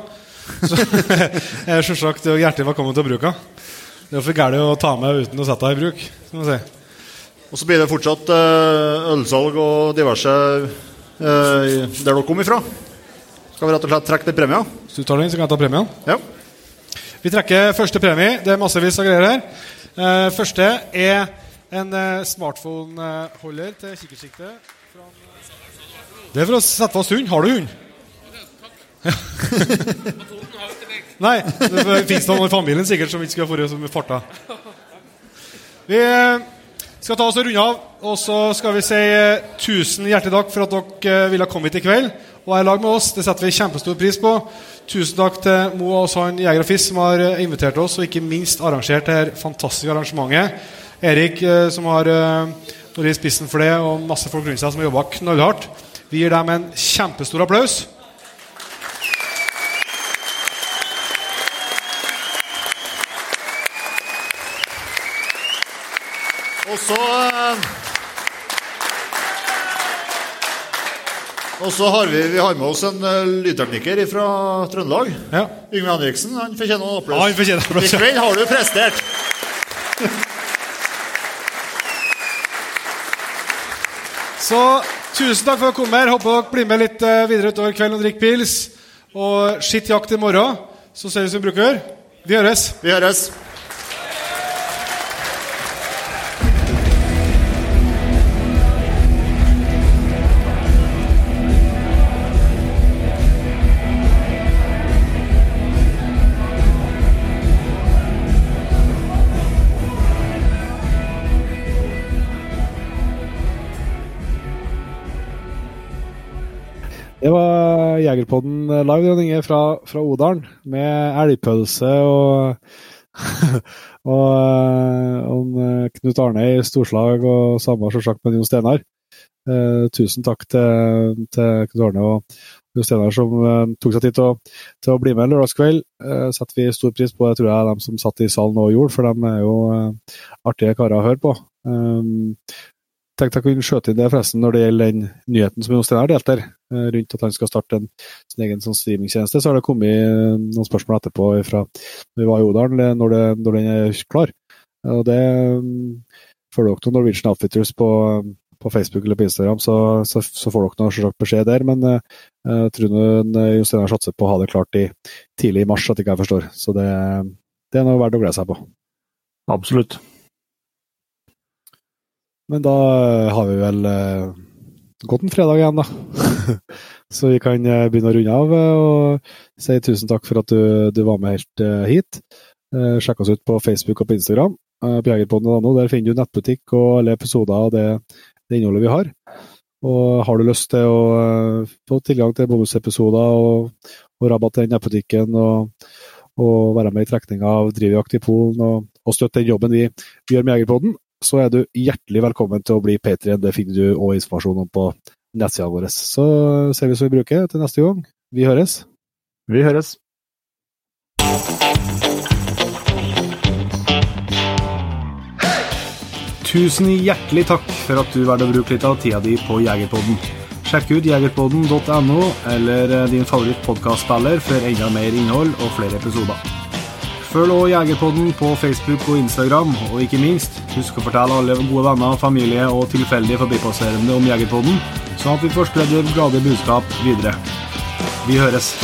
så selvsagt hjertelig velkommen til å bruke den. Det er for gærent å ta med uten å sette den i bruk. Si. og så blir det fortsatt eh, ølsalg og diverse eh, der dere kom ifra. Skal vi rett og slett trekke litt premier? Hvis du tar den, så kan jeg ta premien. Ja. Vi trekker første premie. Det er massevis av greier her. Første er en eh, smartphone-holder til kikkertsikte. Det er for å sette fast hund. Har du hund? Nei, det fins noen i familien sikkert som ikke skulle ha vært med farta. Vi skal ta oss og runde av, og så skal vi si eh, tusen hjertelig takk for at dere eh, ville komme hit i kveld og er i lag med oss. Det setter vi kjempestor pris på. Tusen takk til Mo og Sand Jeger og Fisk, som har eh, invitert oss, og ikke minst arrangert dette fantastiske arrangementet. Erik, som har vært i spissen for det, og masse folk rundt seg som har jobba knallhardt. Vi gir dem en kjempestor applaus. Og så eh, Og så har vi, vi har med oss en uh, lydtekniker fra Trøndelag. Ja. Yngve Henriksen. Han fortjener en applaus. Ja, han fortjener applaus, I kveld har du prestert. Så tusen takk for at dere kom her. Håper dere blir med litt eh, videre utover kvelden og drikker pils. Og skitt jakt i morgen. Så ser vi som bruker. Vi høres. Vi høres. Jegerpodden live Jon Inge, fra, fra Odalen, med elgpølse og og, eh, og eh, Knut Arne i storslag, og samme selvsagt med Jon Steinar. Eh, tusen takk til, til Knut Arne og Jon Steinar som eh, tok seg tid til å, til å bli med lørdagskveld. Eh, setter vi stor pris på. Det tror jeg de som satt i salen òg gjorde, for de er jo eh, artige karer å høre på. Tenkte jeg kunne skjøte inn det forresten når det gjelder den nyheten som Jon har delt der, eh, rundt at han skal starte en, sin egen sånn streamingtjeneste. Så har det kommet noen spørsmål etterpå fra når vi var i Odalen, når, det, når den er klar. Og det får følger dere noen Norwegian Outfitters på, på Facebook eller på Instagram, så, så, så får dere selvsagt beskjed der. Men eh, jeg tror nå Jostein har satset på å ha det klart i, tidlig i mars, at ikke jeg forstår. Så det, det er noe verdt å glede seg på. Absolutt. Men da har vi vel eh, gått en fredag igjen, da. Så vi kan eh, begynne å runde av eh, og si tusen takk for at du, du var med helt eh, hit. Eh, sjekk oss ut på Facebook og på Instagram. Eh, på jegerpodden.no. Der finner du nettbutikk og alle episoder av det, det innholdet vi har. Og har du lyst til å eh, få tilgang til bonusepisoder og, og rabatt til den nettbutikken og, og være med i trekninga av Drivjakt i Polen og, og støtte den jobben vi, vi gjør med Jegerpodden, så er du hjertelig velkommen til å bli Patrion. Det finner du òg informasjon om på nettsida vår. Så ser vi som vi bruker til neste gang. Vi høres. Vi høres. Tusen hjertelig takk for at du valgte å bruke litt av tida di på Jegerpodden. Sjekk ut jegerpodden.no eller din favoritt favorittpodkastspiller for enda mer innhold og flere episoder. Følg også Jegerpodden på Facebook og Instagram, og ikke minst, husk å fortelle alle gode venner, familie og tilfeldige forbipasserende om Jegerpodden, sånn at vi får spredd glade budskap videre. Vi høres.